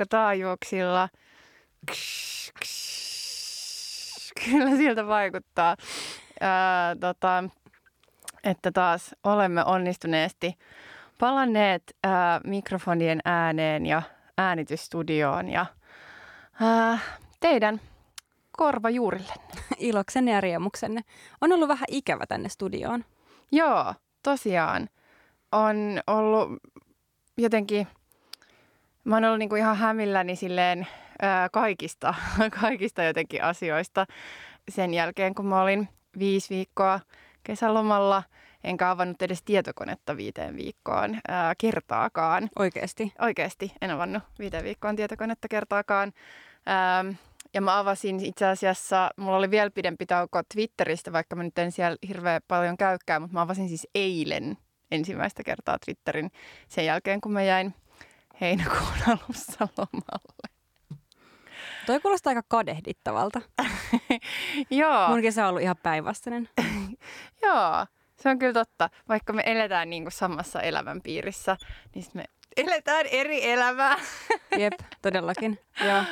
Olemmeko taajuuksilla? Ksh, ksh. Kyllä siltä vaikuttaa, Ää, tota, että taas olemme onnistuneesti palanneet ää, mikrofonien ääneen ja äänitysstudioon ja ää, teidän korvajuurillenne. Iloksenne ja riemuksenne. On ollut vähän ikävä tänne studioon. Joo, tosiaan. On ollut jotenkin, mä oon ollut niinku ihan hämilläni silleen ää, kaikista, kaikista jotenkin asioista sen jälkeen, kun mä olin viisi viikkoa kesälomalla, enkä avannut edes tietokonetta viiteen viikkoon ää, kertaakaan. Oikeasti. Oikeasti, en avannut viiteen viikkoon tietokonetta kertaakaan. Ähm, ja mä avasin itse asiassa, mulla oli vielä pidempi tauko Twitteristä, vaikka mä nyt en siellä hirveän paljon käykään, mutta mä avasin siis eilen ensimmäistä kertaa Twitterin sen jälkeen, kun mä jäin heinäkuun alussa lomalle. Toi kuulostaa aika kadehdittavalta. Joo, Mun kesä on ollut ihan päinvastainen. joo, se on kyllä totta. Vaikka me eletään niin kuin samassa elämän piirissä, niin me eletään eri elämää. Jep, todellakin. Joo.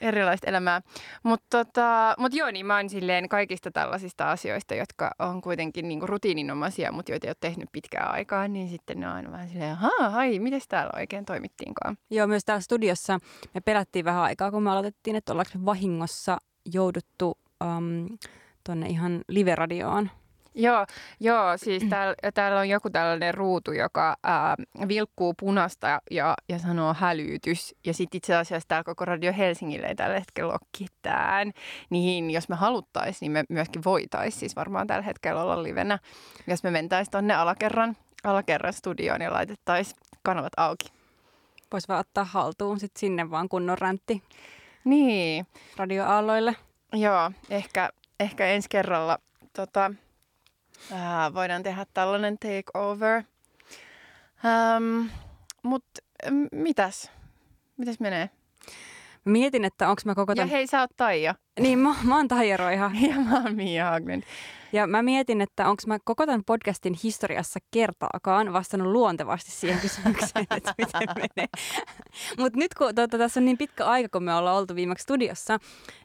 erilaista elämää. Mutta tota, mut joo, niin mä oon silleen kaikista tällaisista asioista, jotka on kuitenkin niinku rutiininomaisia, mutta joita ei ole tehnyt pitkään aikaa, niin sitten ne on aina vähän silleen, haa, ai, miten täällä oikein toimittiinkaan? Joo, myös täällä studiossa me pelättiin vähän aikaa, kun me aloitettiin, että ollaanko me vahingossa jouduttu um, tonne ihan live-radioon. Joo, joo siis täällä, täällä on joku tällainen ruutu, joka ää, vilkkuu punasta ja, ja sanoo hälytys. Ja sitten itse asiassa täällä koko Radio Helsingille ei tällä hetkellä ole ketään. Niin jos me haluttaisiin, niin me myöskin voitaisiin siis varmaan tällä hetkellä olla livenä. Jos me mentäisiin tonne alakerran, alakerran studioon ja laitettaisiin kanavat auki. Voisi vaan ottaa haltuun sit sinne vaan kunnon räntti Niin, radioaalloille. joo, ehkä, ehkä ensi kerralla tota, ää, voidaan tehdä tällainen takeover. Ähm, Mutta mitäs? Mitäs menee? Mietin, että onko mä koko Ja tämän... hei, sä oot Taija. Niin, mä, mä oon Taija Roiha. Ja mä oon Mia Haglund. Ja mä mietin, että onko mä koko tämän podcastin historiassa kertaakaan vastannut luontevasti siihen kysymykseen, että miten menee. Mutta nyt kun tota, tässä on niin pitkä aika, kun me ollaan oltu viimeksi studiossa,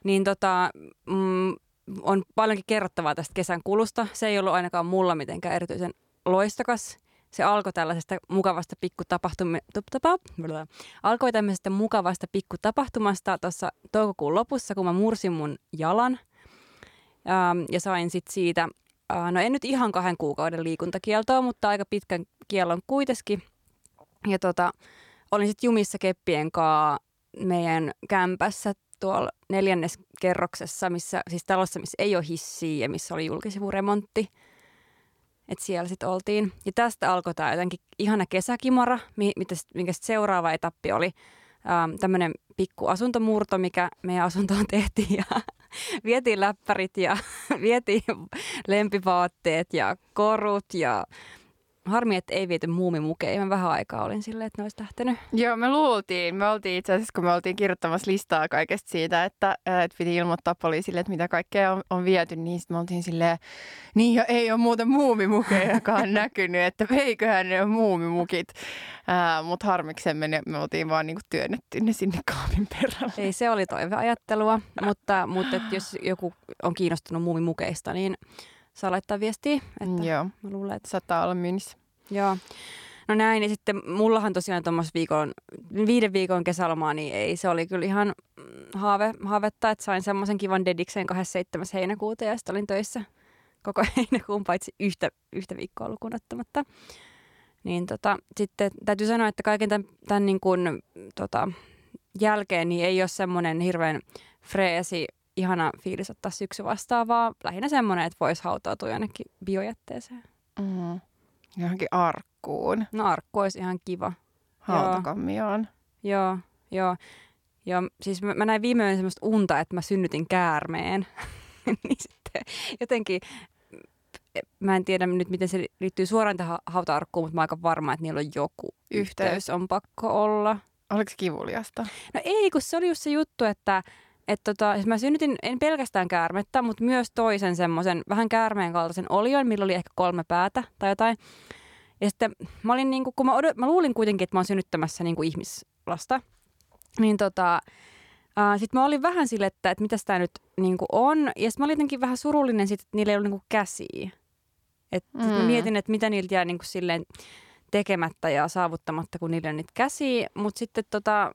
niin tota, mm, on paljonkin kerrottavaa tästä kesän kulusta. Se ei ollut ainakaan mulla mitenkään erityisen loistokas. Se alkoi tällaisesta mukavasta pikkutapahtumasta, alkoi tämmöisestä mukavasta pikkutapahtumasta tuossa toukokuun lopussa, kun mä mursin mun jalan. Ähm, ja sain sitten siitä, äh, no en nyt ihan kahden kuukauden liikuntakieltoa, mutta aika pitkän kiellon kuitenkin. Ja tota, olin sitten jumissa keppien kanssa meidän kämpässä tuolla neljännes kerroksessa, missä, siis talossa, missä ei ole hissiä ja missä oli julkisivuremontti. Et siellä sitten oltiin. Ja tästä alkoi tämä jotenkin ihana kesäkimara, mi- mitä minkä sit seuraava etappi oli ähm, tämmöinen pikku asuntomurto, mikä meidän asuntoon tehtiin. Ja vietiin läppärit ja vietiin lempivaatteet ja korut ja harmi, että ei viety muumimukeja. Mä vähän aikaa olin silleen, että ne olisi lähtenyt. Joo, me luultiin. Me oltiin itse asiassa, kun me oltiin kirjoittamassa listaa kaikesta siitä, että, että piti ilmoittaa poliisille, että mitä kaikkea on, on viety, niin sitten me oltiin silleen, niin ja ei ole muuten muumimukejakaan näkynyt, että eiköhän ne ole muumimukit. Mutta harmiksemme ne, me oltiin vaan niinku työnnetty ne sinne kaapin perälle. Ei se oli toiveajattelua, mutta, mutta että jos joku on kiinnostunut muumimukeista, niin saa laittaa viestiä. Että Joo, mä luulen, että saattaa olla myynnissä. Joo. No näin, ja sitten mullahan tosiaan tuommoista viikon, viiden viikon kesälomaa, niin ei, se oli kyllä ihan mm, haave, haavetta, että sain semmoisen kivan dedikseen 27. heinäkuuta, ja sitten olin töissä koko heinäkuun, paitsi yhtä, yhtä viikkoa lukuun ottamatta. Niin tota, sitten täytyy sanoa, että kaiken tämän, tämän niin kuin, tota, jälkeen niin ei ole semmoinen hirveän freesi, ihana fiilis ottaa syksy vastaan, vaan lähinnä semmoinen, että voisi hautautua jonnekin biojätteeseen. Mm. Johonkin arkkuun, No arkku olisi ihan kiva. hautakammioon. Joo, joo. Joo, siis mä, mä näin viime yönä semmoista unta, että mä synnytin käärmeen. niin sitten jotenkin, mä en tiedä nyt, miten se liittyy suoraan tähän hauta-arkkuun, mutta mä oon aika varma, että niillä on joku Yhteys. yhteys. on pakko olla. Oliko se kivuliasta? No ei, kun se oli just se juttu, että että tota, siis mä synnytin en pelkästään käärmettä, mutta myös toisen semmoisen vähän käärmeen kaltaisen olion, millä oli ehkä kolme päätä tai jotain. Ja sitten mä, olin niin kuin, kun mä, odot, mä luulin kuitenkin, että mä oon synnyttämässä niin kuin ihmislasta, niin tota, sitten mä olin vähän sille, että, että mitäs tämä nyt niin kuin on. Ja sitten mä olin jotenkin vähän surullinen siitä, että niillä ei ollut niin kuin käsiä. Et mm. mä mietin, että mitä niiltä jää niin kuin silleen tekemättä ja saavuttamatta, kun niillä on niitä käsiä. Mutta sitten tota,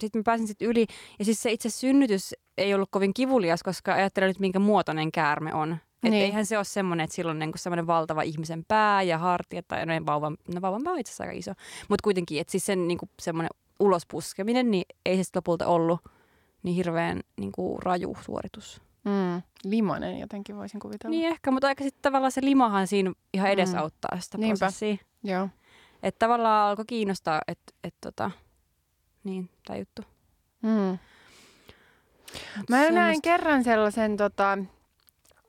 sit mä pääsin sitten yli. Ja siis se itse synnytys ei ollut kovin kivulias, koska ajattelen nyt, minkä muotoinen käärme on. Että niin. eihän se ole semmoinen, että silloin on niinku semmoinen valtava ihmisen pää ja hartiat tai no, vauvan, no vauvan pää on itse asiassa aika iso. Mutta kuitenkin, että siis sen niinku semmoinen ulospuskeminen, niin ei se lopulta ollut niin hirveän niinku raju suoritus. Mm. Limanen jotenkin voisin kuvitella. Niin ehkä, mutta aika sitten tavallaan se limahan siinä ihan edesauttaa mm. sitä Niinpä. prosessia. Joo. Että tavallaan alkoi kiinnostaa, että et tota, niin, tämä juttu. Mm. Mä semmoista... näin kerran sellaisen tota,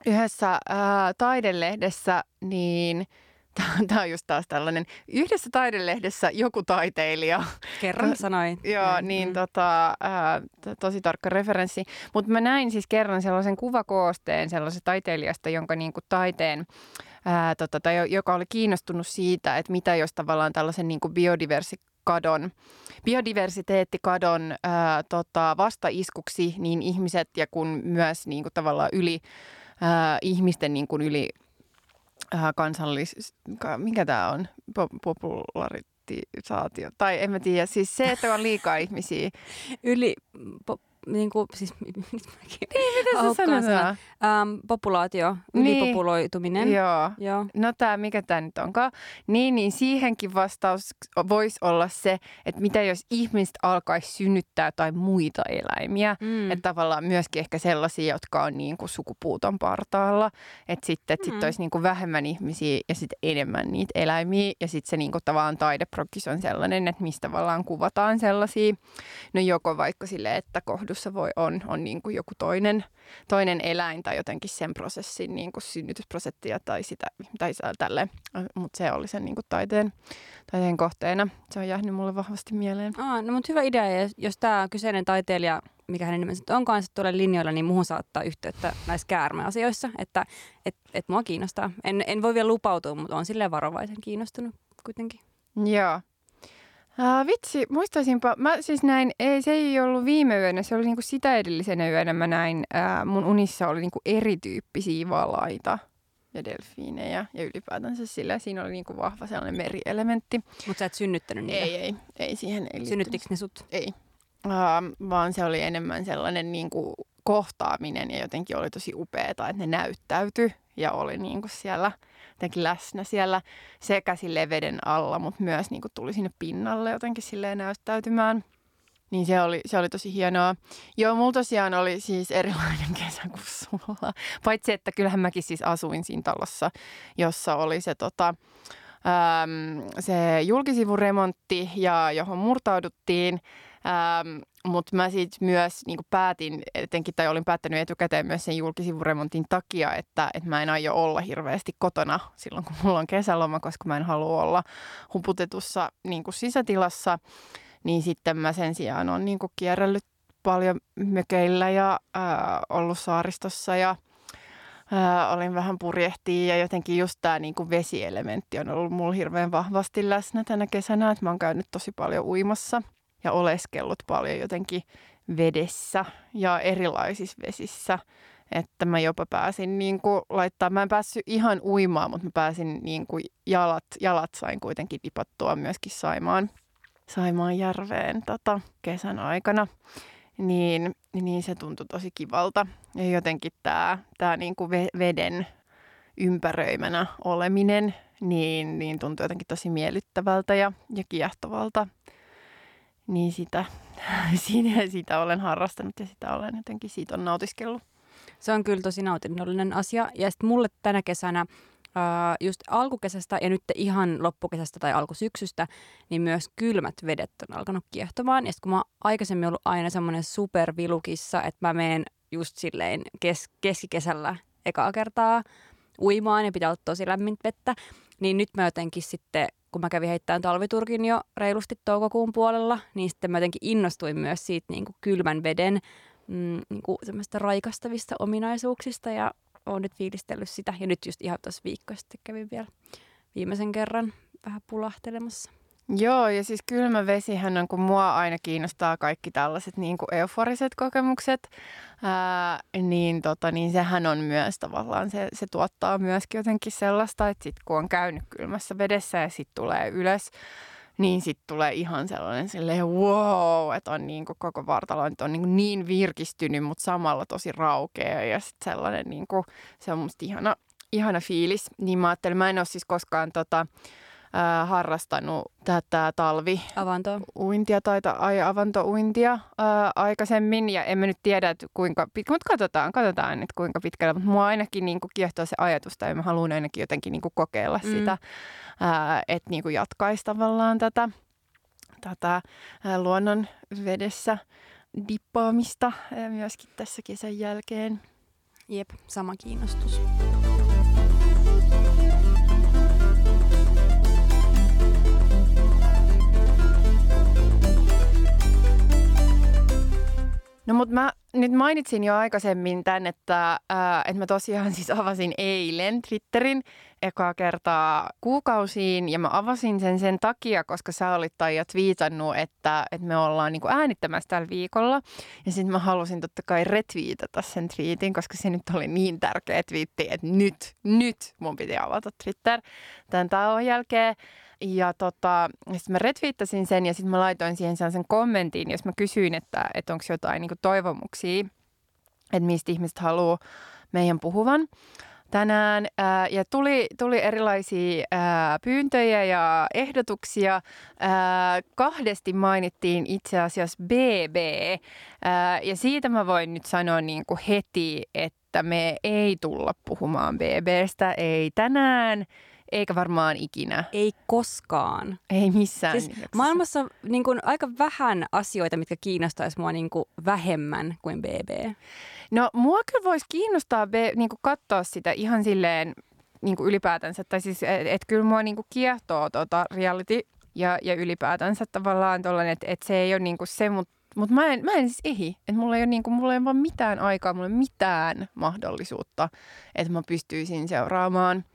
yhdessä ää, taidelehdessä, niin Tämä on just taas tällainen. Yhdessä taidelehdessä joku taiteilija. Kerran sanoin. Joo, niin mm. tota, ää, tosi tarkka referenssi. Mutta mä näin siis kerran sellaisen kuvakoosteen sellaisesta taiteilijasta, jonka niinku taiteen, ää, tota, tai joka oli kiinnostunut siitä, että mitä jos tavallaan tällaisen niinku biodiversikadon, biodiversiteettikadon ää, tota, vastaiskuksi niin ihmiset ja kun myös niinku tavallaan yli ää, ihmisten niin kuin yli äh, kansallis... Mikä tämä on? Popularisaatio. Tai en mä tiedä. Siis se, että on liikaa ihmisiä. Yli... Po, niin kuin, siis, niin, mitä se sanotaan? Ähm, populaatio, niin. ylipopuloituminen. Niin, joo. joo. No tämä, mikä tämä nyt onkaan. Niin, niin siihenkin vastaus voisi olla se, että mitä jos ihmiset alkaisi synnyttää tai muita eläimiä. Mm. Että tavallaan myöskin ehkä sellaisia, jotka on niin kuin sukupuuton partaalla. Että sitten mm. sit olisi niin kuin vähemmän ihmisiä ja sitten enemmän niitä eläimiä. Ja sitten se niin kuin tavallaan taideprokis on sellainen, että mistä tavallaan kuvataan sellaisia. No joko vaikka silleen, että kohdu kohdussa voi on, on niin kuin joku toinen, toinen eläin tai jotenkin sen prosessin niin kuin synnytysprosenttia tai sitä, tai tälle, mutta se oli sen niin kuin taiteen, taiteen kohteena. Se on jäänyt mulle vahvasti mieleen. Aa, no mutta hyvä idea, ja jos tämä kyseinen taiteilija mikä hänen nimensä onkaan, se tulee linjoilla, niin muuhun saattaa yhteyttä näissä käärmeasioissa, että et, et mua kiinnostaa. En, en voi vielä lupautua, mutta on silleen varovaisen kiinnostunut kuitenkin. Joo. Uh, vitsi, muistaisinpa. Mä siis näin, ei, se ei ollut viime yönä, se oli niinku sitä edellisenä yönä mä näin, uh, mun unissa oli niinku erityyppisiä valaita ja delfiinejä ja ylipäätänsä sillä siinä oli niinku vahva sellainen merielementti. Mutta sä et synnyttänyt niitä? Ei, ei, ei siihen ei Synnyttikö ne sut? Ei, uh, vaan se oli enemmän sellainen niinku kohtaaminen ja jotenkin oli tosi upeeta, että ne näyttäytyi ja oli niinku siellä – jotenkin läsnä siellä sekä sille veden alla, mutta myös niin kuin tuli sinne pinnalle jotenkin silleen näyttäytymään. Niin se oli, se oli tosi hienoa. Joo, mulla tosiaan oli siis erilainen kesä kuin sulla. Paitsi, että kyllähän mäkin siis asuin siinä talossa, jossa oli se tota, se julkisivuremontti ja johon murtauduttiin. Ähm, mutta mä sitten myös niin päätin etenkin, tai olin päättänyt etukäteen myös sen julkisivuremontin takia, että, että mä en aio olla hirveästi kotona silloin, kun mulla on kesäloma, koska mä en halua olla huputetussa niin sisätilassa. Niin sitten mä sen sijaan olen niin kierrellyt paljon mökeillä ja ää, ollut saaristossa ja ää, olin vähän purjehtia ja jotenkin just tämä niin vesielementti on ollut mulla hirveän vahvasti läsnä tänä kesänä, että mä oon käynyt tosi paljon uimassa – ja oleskellut paljon jotenkin vedessä ja erilaisissa vesissä. Että mä jopa pääsin niin kuin laittaa, mä en päässyt ihan uimaan, mutta mä pääsin niin kuin jalat, jalat sain kuitenkin dipattua myöskin Saimaan, Saimaan järveen tota, kesän aikana. Niin, niin se tuntui tosi kivalta. Ja jotenkin tämä tää niin kuin veden ympäröimänä oleminen, niin, niin tuntui jotenkin tosi miellyttävältä ja, ja kiehtovalta niin sitä, siinä, sitä olen harrastanut ja sitä olen jotenkin siitä on nautiskellut. Se on kyllä tosi nautinnollinen asia. Ja sitten mulle tänä kesänä just alkukesästä ja nyt ihan loppukesästä tai alkusyksystä, niin myös kylmät vedet on alkanut kiehtomaan. Ja kun mä oon aikaisemmin ollut aina semmoinen supervilukissa, että mä menen just silleen kes- keskikesällä ekaa kertaa uimaan ja pitää olla tosi lämmintä vettä, niin nyt mä jotenkin sitten kun mä kävin heittämään talviturkin jo reilusti toukokuun puolella, niin sitten mä jotenkin innostuin myös siitä niin kuin kylmän veden mm, niin kuin semmoista raikastavista ominaisuuksista ja oon nyt fiilistellyt sitä. Ja nyt just ihan tuossa viikko sitten kävin vielä viimeisen kerran vähän pulahtelemassa. Joo, ja siis kylmä vesihän on, kun mua aina kiinnostaa kaikki tällaiset niin kuin euforiset kokemukset, ää, niin, tota, niin sehän on myös tavallaan, se, se tuottaa myöskin jotenkin sellaista, että sit kun on käynyt kylmässä vedessä ja sitten tulee ylös, niin sitten tulee ihan sellainen silleen wow, että on niin kuin koko vartalo on niin, niin virkistynyt, mutta samalla tosi raukea ja sitten sellainen, niin kuin, se on musta ihana, ihana fiilis. Niin mä ajattelin, mä en ole siis koskaan tota, äh, harrastanut tätä talvi Avantoa. uintia tai ai, avantouintia äh, aikaisemmin ja emme nyt tiedä, että kuinka pitkä, mutta katsotaan, katsotaan että kuinka pitkällä. Mutta mua ainakin niin kuin kiehtoo se ajatusta ja mä haluan ainakin jotenkin niin kuin kokeilla mm. sitä, äh, että niin kuin jatkaisi tavallaan tätä, tätä äh, luonnon vedessä dippaamista äh, myöskin tässä kesän jälkeen. Jep, sama kiinnostus. No mutta mä nyt mainitsin jo aikaisemmin tämän, että, ää, että mä tosiaan siis avasin eilen Twitterin ekaa kertaa kuukausiin ja mä avasin sen sen takia, koska sä olit Taija twiitannut, että, että me ollaan niin äänittämässä tällä viikolla. Ja sitten mä halusin totta kai retweetata sen tweetin, koska se nyt oli niin tärkeä twiitti, että nyt, nyt mun piti avata Twitter tämän tauon jälkeen. Ja tota, sitten mä retweettasin sen ja sitten mä laitoin siihen sen kommentin, jos mä kysyin, että, että onko jotain niin toivomuksia, että mistä ihmiset haluaa meidän puhuvan tänään. Ää, ja tuli, tuli erilaisia ää, pyyntöjä ja ehdotuksia. Ää, kahdesti mainittiin itse asiassa BB. Ää, ja siitä mä voin nyt sanoa niin kuin heti, että me ei tulla puhumaan BBstä, ei tänään – eikä varmaan ikinä. Ei koskaan. Ei missään siis Maailmassa on niin kuin, aika vähän asioita, mitkä kiinnostaisi mua niin kuin, vähemmän kuin BB. No mua kyllä voisi kiinnostaa B, niin kuin katsoa sitä ihan silleen niin kuin ylipäätänsä. Tai siis, että et kyllä mua niin kuin kiehtoo tota reality ja, ja ylipäätänsä tavallaan tollainen, että et se ei ole niin kuin se, mutta mutta mä en, mä en siis ehi. Että mulla ei ole niinku, mulla ei ole vaan mitään aikaa, mulla ei ole mitään mahdollisuutta, että mä pystyisin seuraamaan,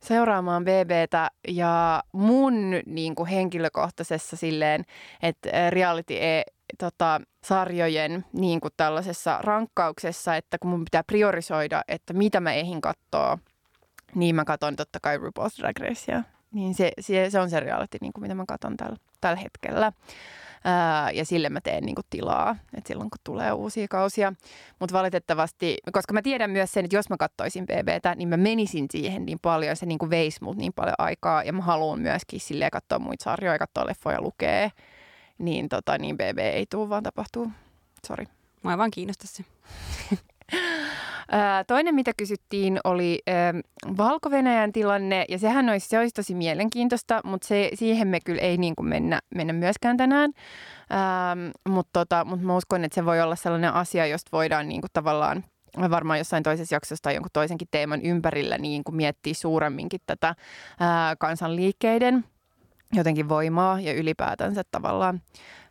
seuraamaan BBtä. Ja mun niinku, henkilökohtaisessa silleen, että reality e, tota, sarjojen niin kuin tällaisessa rankkauksessa, että kun mun pitää priorisoida, että mitä mä ehin katsoa, niin mä katson totta kai RuPaul's Drag Racea. Niin se, se, se on se reality, niin kuin mitä mä katson tällä, tällä hetkellä. Ää, ja sille mä teen niinku tilaa, että silloin kun tulee uusia kausia. Mutta valitettavasti, koska mä tiedän myös sen, että jos mä katsoisin BBtä, niin mä menisin siihen niin paljon, se niinku veisi mut niin paljon aikaa. Ja mä haluan myöskin silleen katsoa muita sarjoja, katsoa leffoja, lukee. Niin, tota, niin BB ei tule, vaan tapahtuu. Sori. Mä vaan kiinnosta se. Toinen, mitä kysyttiin, oli valko tilanne, ja sehän olisi, se olisi tosi mielenkiintoista, mutta se, siihen me kyllä ei niin kuin mennä, mennä myöskään tänään. Mutta tota, mut mä uskon, että se voi olla sellainen asia, josta voidaan niin kuin tavallaan varmaan jossain toisessa jaksossa tai jonkun toisenkin teeman ympärillä niin kuin miettiä suuremminkin tätä ää, kansanliikkeiden jotenkin voimaa ja ylipäätänsä tavallaan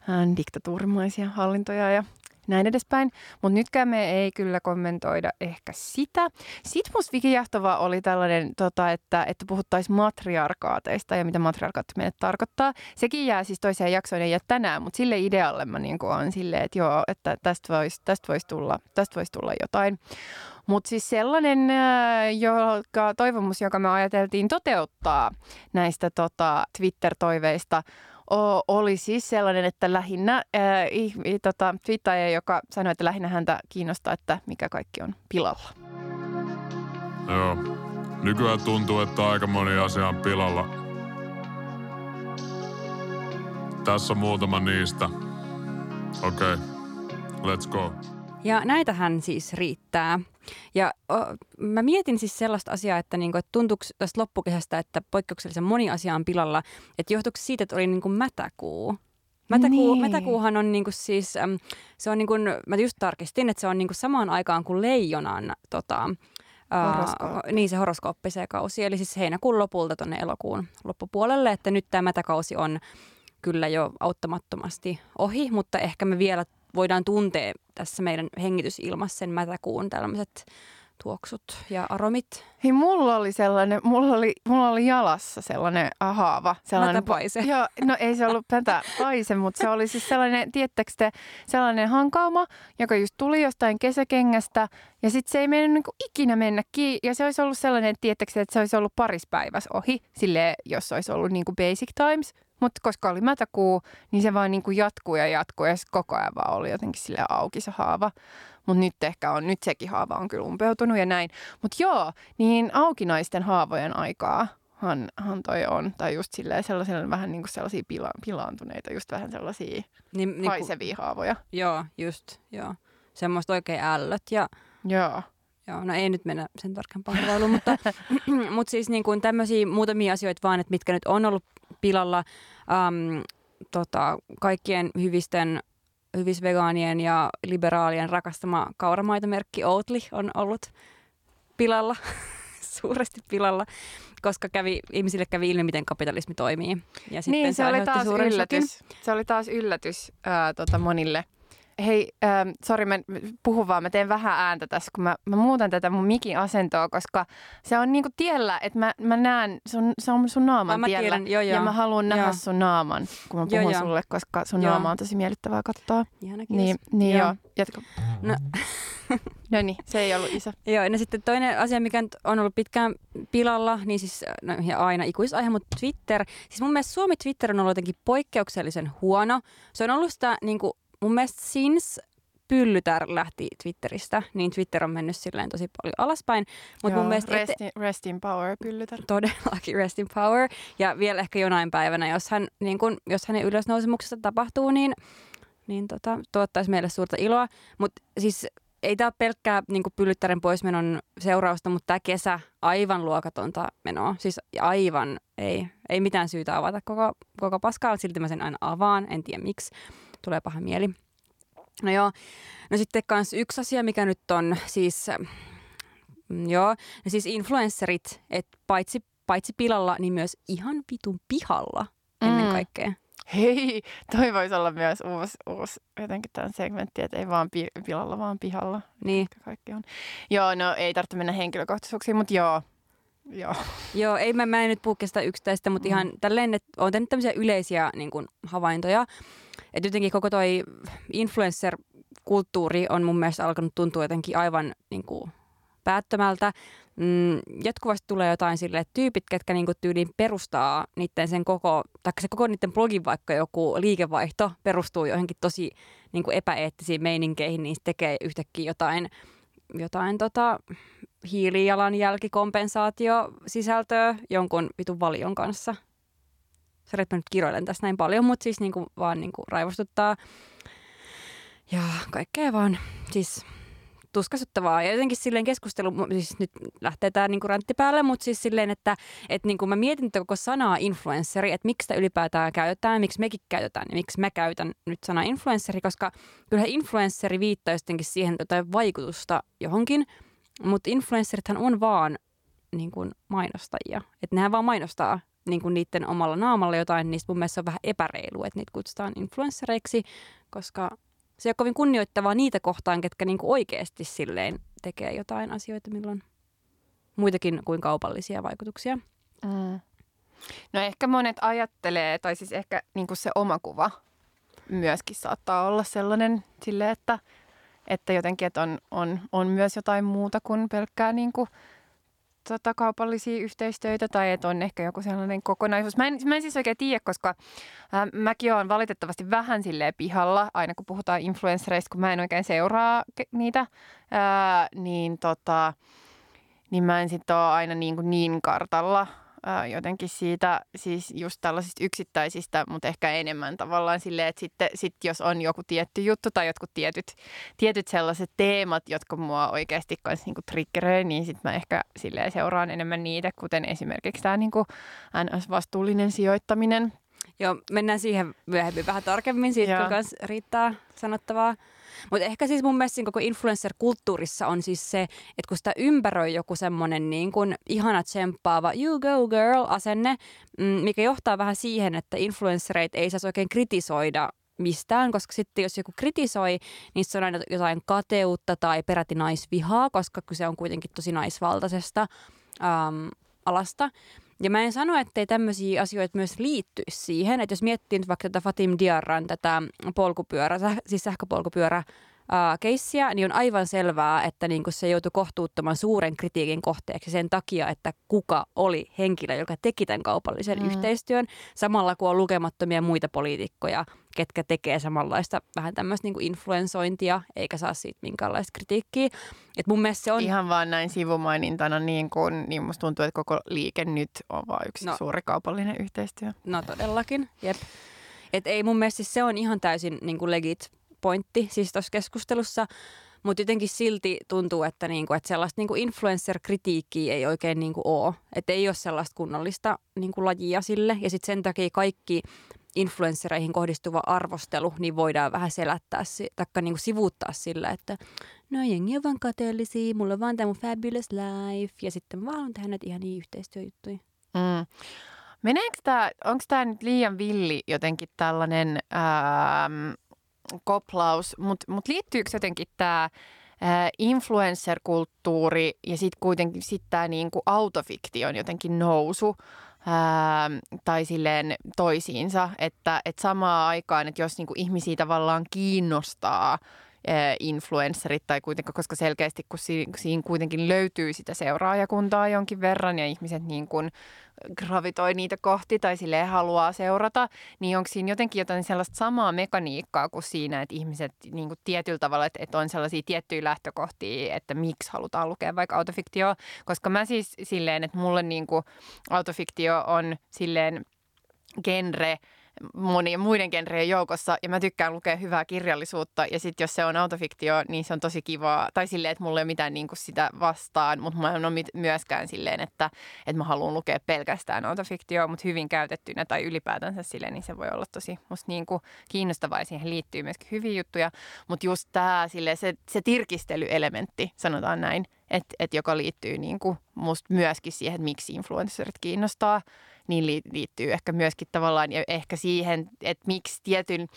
ää, diktatuurimaisia hallintoja ja näin edespäin. Mutta nytkään me ei kyllä kommentoida ehkä sitä. Sitten musta vikijahtavaa oli tällainen, tota, että, että puhuttaisiin matriarkaateista ja mitä matriarkaatti meille tarkoittaa. Sekin jää siis toiseen jaksoon ja tänään, mutta sille idealle mä niin on silleen, että joo, että tästä voisi tästä vois tulla, tästä vois tulla jotain. Mutta siis sellainen äh, joka, toivomus, joka me ajateltiin toteuttaa näistä tota, Twitter-toiveista, oli siis sellainen, että lähinnä ää, tota, twiittaja, joka sanoi, että lähinnä häntä kiinnostaa, että mikä kaikki on pilalla. Joo. Nykyään tuntuu, että aika moni asia on pilalla. Tässä on muutama niistä. Okei, okay. let's go. Ja näitähän siis riittää. Ja o, mä mietin siis sellaista asiaa, että, niinku, että tuntuuko tästä loppukesästä, että poikkeuksellisen moni asia on pilalla, että johtuuko siitä, että oli niinku mätäkuu? Mätäkuu, niin. Mätäkuuhan on niinku siis, se on niinku, mä just tarkistin, että se on niinku samaan aikaan kuin leijonan tota, Horoskooppi. Uh, niin se horoskooppi se kausi, eli siis heinäkuun lopulta tuonne elokuun loppupuolelle, että nyt tämä mätäkausi on kyllä jo auttamattomasti ohi, mutta ehkä me vielä voidaan tuntea tässä meidän hengitysilmassa sen mätäkuun tällaiset tuoksut ja aromit. Hei, mulla oli sellainen, mulla oli, mulla oli jalassa sellainen haava. Sellainen, paise. Joo, no ei se ollut tätä paise, mutta se oli siis sellainen, tiettäkö te, sellainen hankauma, joka just tuli jostain kesäkengästä ja sitten se ei mennyt niin ikinä mennä kiinni. Ja se olisi ollut sellainen, tiettäkö että se olisi ollut paris päivässä ohi, sille jos olisi ollut niin kuin basic times. Mutta koska oli mätäkuu, niin se vaan niin kuin jatkuu ja jatkuu ja koko ajan vaan oli jotenkin sille auki se haava. Mutta nyt ehkä on, nyt sekin haava on kyllä umpeutunut ja näin. Mutta joo, niin aukinaisten haavojen aikaa han, han toi on. Tai just silleen sellaisella vähän niin kuin sellaisia pila, pilaantuneita, just vähän sellaisia niin, niin haisevia haavoja. Joo, just, joo. Semmoista oikein ällöt ja... Joo. Joo, no ei nyt mennä sen tarkempaan kuvailuun, mutta, mutta siis niin kuin tämmöisiä muutamia asioita vaan, että mitkä nyt on ollut pilalla. Um, tota, kaikkien hyvisten hyvisvegaanien ja liberaalien rakastama kauramaitomerkki Oatly on ollut pilalla, suuresti pilalla, koska kävi, ihmisille kävi ilmi, miten kapitalismi toimii. Ja sitten niin, se, se oli taas yllätys. Se oli taas yllätys ää, tota monille – Hei, ähm, sori, mä puhun vaan, mä teen vähän ääntä tässä, kun mä, mä muutan tätä mun mikin asentoa, koska se on niinku tiellä, että mä, mä näen, sun, se on sun naaman mä tiellä. Tiedän, joo, joo. Ja mä haluan nähdä joo. sun naaman, kun mä puhun joo, sulle, koska sun joo. naama on tosi miellyttävää katsoa. Ihana, Niin, niin joo. joo. Jatka. No. no niin, se ei ollut iso. Joo, no sitten toinen asia, mikä on ollut pitkään pilalla, niin siis no, ja aina ikuisaihe, mutta Twitter. Siis mun mielestä Suomi Twitter on ollut jotenkin poikkeuksellisen huono. Se on ollut sitä niin kuin, mun mielestä since Pyllytär lähti Twitteristä, niin Twitter on mennyt silleen tosi paljon alaspäin. Mutta mun mielestä... Rest in, rest in power, Pyllytär. Todellakin rest in power. Ja vielä ehkä jonain päivänä, jos, hän, niin kun, jos hänen ylösnousemuksesta tapahtuu, niin, niin tota, tuottaisi meille suurta iloa. Mutta siis ei tämä ole pelkkää niin Pyllyttären poismenon seurausta, mutta tämä kesä aivan luokatonta menoa. Siis aivan, ei, ei mitään syytä avata koko, koko paskaa, silti mä sen aina avaan, en tiedä miksi tulee paha mieli. No joo, no sitten kans yksi asia, mikä nyt on siis, mm, joo, no siis influencerit, että paitsi, paitsi pilalla, niin myös ihan vitun pihalla ennen mm. kaikkea. Hei, toi voisi olla myös uusi, uusi jotenkin tämän segmentti, että ei vaan pi- pilalla, vaan pihalla. Niin. Kaikki on. Joo, no ei tarvitse mennä henkilökohtaisuuksiin, mutta joo, Joo. Joo, ei mä, mä en nyt puhu yksittäistä, mutta mm. ihan tälleen, että on tehnyt tämmöisiä yleisiä niin kuin, havaintoja. Että jotenkin koko toi influencer-kulttuuri on mun mielestä alkanut tuntua jotenkin aivan niin kuin, päättömältä. Mm, jatkuvasti tulee jotain sille, että tyypit, ketkä niinku tyyliin perustaa niiden sen koko, tai se koko niiden blogin vaikka joku liikevaihto perustuu johonkin tosi niinku epäeettisiin meininkeihin, niin tekee yhtäkkiä jotain, jotain tota, hiilijalanjälkikompensaatio sisältöä jonkun vitun valion kanssa – Sori, että mä nyt kiroilen tässä näin paljon, mutta siis niinku vaan niinku raivostuttaa. Ja kaikkea vaan siis tuskasuttavaa. Ja jotenkin silleen keskustelu, siis nyt lähtee tämä niinku rantti päälle, mutta siis silleen, että et niinku mä mietin että koko sanaa influenceri, että miksi sitä ylipäätään käytetään, miksi mekin käytetään ja miksi mä käytän nyt sanaa influenceri, koska kyllä influenceri viittaa jotenkin siihen jotain vaikutusta johonkin, mutta influencerithan on vaan niin kuin mainostajia. Että nehän vaan mainostaa niin kuin niiden omalla naamalla jotain, niin mun mielestä on vähän epäreilu, että niitä kutsutaan influenssereiksi, koska se on kovin kunnioittavaa niitä kohtaan, ketkä niin kuin oikeasti silleen tekee jotain asioita, milloin muitakin kuin kaupallisia vaikutuksia. Mm. No ehkä monet ajattelee, tai siis ehkä niin kuin se oma kuva myöskin saattaa olla sellainen sille, että, että jotenkin että on, on, on myös jotain muuta kuin pelkkää niin kuin tota, kaupallisia yhteistöitä tai että on ehkä joku sellainen kokonaisuus. Mä en, mä en siis oikein tiedä, koska ää, mäkin olen valitettavasti vähän silleen pihalla, aina kun puhutaan influenssereista, kun mä en oikein seuraa niitä, ää, niin, tota, niin mä en sitten ole aina niin, kuin niin kartalla jotenkin siitä, siis just tällaisista yksittäisistä, mutta ehkä enemmän tavallaan silleen, että sitten sit jos on joku tietty juttu tai jotkut tietyt, tietyt sellaiset teemat, jotka mua oikeasti kanssa niinku triggeröi, niin sitten mä ehkä silleen seuraan enemmän niitä, kuten esimerkiksi tämä niinku NS-vastuullinen sijoittaminen. Joo, mennään siihen myöhemmin vähän tarkemmin, siitä kanssa riittää sanottavaa. Mutta ehkä siis mun mielestä koko influencer-kulttuurissa on siis se, että kun sitä ympäröi joku semmoinen niin kuin ihana tsemppaava you go girl asenne, mm, mikä johtaa vähän siihen, että influenssereita ei saisi oikein kritisoida mistään, koska sitten jos joku kritisoi, niin se on aina jotain kateutta tai peräti naisvihaa, koska kyse on kuitenkin tosi naisvaltaisesta äm, alasta. Ja mä en sano, ettei tämmöisiä asioita myös liittyisi siihen, että jos miettii nyt vaikka tätä Fatim Diarran tätä polkupyörä, siis sähköpolkupyörä keissiä, niin on aivan selvää, että niin se joutui kohtuuttoman suuren kritiikin kohteeksi sen takia, että kuka oli henkilö, joka teki tämän kaupallisen mm. yhteistyön, samalla kuin on lukemattomia muita poliitikkoja, ketkä tekee samanlaista vähän tämmöistä niin kuin influensointia, eikä saa siitä minkäänlaista kritiikkiä. Et mun mielestä se on... Ihan vaan näin sivumainintana, niin, kuin, niin musta tuntuu, että koko liike nyt on vain yksi no, suuri kaupallinen yhteistyö. No todellakin, jep. Et ei mun mielestä siis se on ihan täysin niin kuin legit pointti siis tuossa keskustelussa, mutta jotenkin silti tuntuu, että, niinku, että sellaista niinku influencer-kritiikkiä ei oikein niinku ole. Että ei ole sellaista kunnollista niinku lajia sille. Ja sitten sen takia kaikki influenssereihin kohdistuva arvostelu, niin voidaan vähän selättää, tai niinku sivuuttaa sillä, että no jengi on vaan kateellisia, mulla on vaan tämä mun fabulous life, ja sitten mä haluan tehdä näitä ihan niin yhteistyöjuttuja. Mm. Meneekö tämä, onko tämä nyt liian villi jotenkin tällainen... Ää, koplaus, mutta mut liittyykö jotenkin tämä influencer-kulttuuri ja sitten kuitenkin sit tämä niinku autofiktion jotenkin nousu ää, tai silleen toisiinsa, että et samaan aikaan, että jos niinku ihmisiä tavallaan kiinnostaa influencerit tai kuitenkin, koska selkeästi kun siinä kuitenkin löytyy sitä seuraajakuntaa jonkin verran ja ihmiset niin kuin gravitoi niitä kohti tai sille haluaa seurata, niin onko siinä jotenkin jotain sellaista samaa mekaniikkaa kuin siinä, että ihmiset niin kuin tietyllä tavalla, että, että on sellaisia tiettyjä lähtökohtia, että miksi halutaan lukea vaikka autofiktio, koska mä siis silleen, että mulle niin kuin autofiktio on silleen genre, monien muiden genreen joukossa ja mä tykkään lukea hyvää kirjallisuutta ja sitten jos se on autofiktio, niin se on tosi kivaa. Tai silleen, että mulla ei ole mitään niin kuin sitä vastaan, mutta mä en ole myöskään silleen, että, että mä haluan lukea pelkästään autofiktioa, mutta hyvin käytettynä tai ylipäätänsä silleen, niin se voi olla tosi musta niin kuin kiinnostavaa ja siihen liittyy myöskin hyviä juttuja. Mutta just tämä se, se tirkistelyelementti, sanotaan näin, että et joka liittyy niin kuin musta myöskin siihen, että miksi influencerit kiinnostaa – niin liittyy ehkä myöskin tavallaan ja ehkä siihen, että miksi tietyn,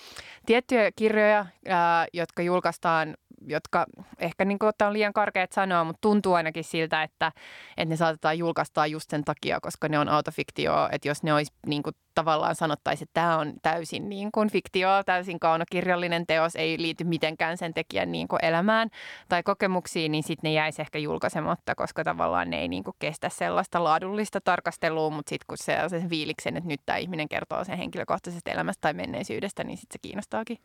tiettyjä kirjoja, ää, jotka julkaistaan jotka ehkä niin kuin, on liian karkeat sanoa, mutta tuntuu ainakin siltä, että, että ne saatetaan julkaista just sen takia, koska ne on autofiktio, että jos ne olisi niin kuin, tavallaan sanottaisiin, että tämä on täysin niin kuin fiktio, täysin kaunokirjallinen teos, ei liity mitenkään sen tekijän niin kuin elämään tai kokemuksiin, niin sitten ne jäisi ehkä julkaisematta, koska tavallaan ne ei niin kuin kestä sellaista laadullista tarkastelua, mutta sitten kun se on sen fiiliksen, että nyt tämä ihminen kertoo sen henkilökohtaisesta elämästä tai menneisyydestä, niin sitten se kiinnostaakin.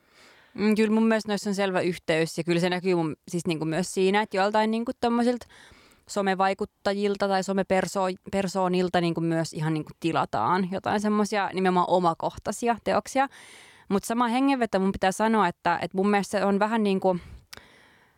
Mm, kyllä mun mielestä noissa on selvä yhteys ja kyllä se näkyy mun, siis niin kuin myös siinä, että joltain niin kuin somevaikuttajilta tai somepersoonilta niin kuin myös ihan niin kuin tilataan jotain semmoisia nimenomaan omakohtaisia teoksia. Mutta sama hengenveto mun pitää sanoa, että, että mun mielestä se on vähän niin kuin,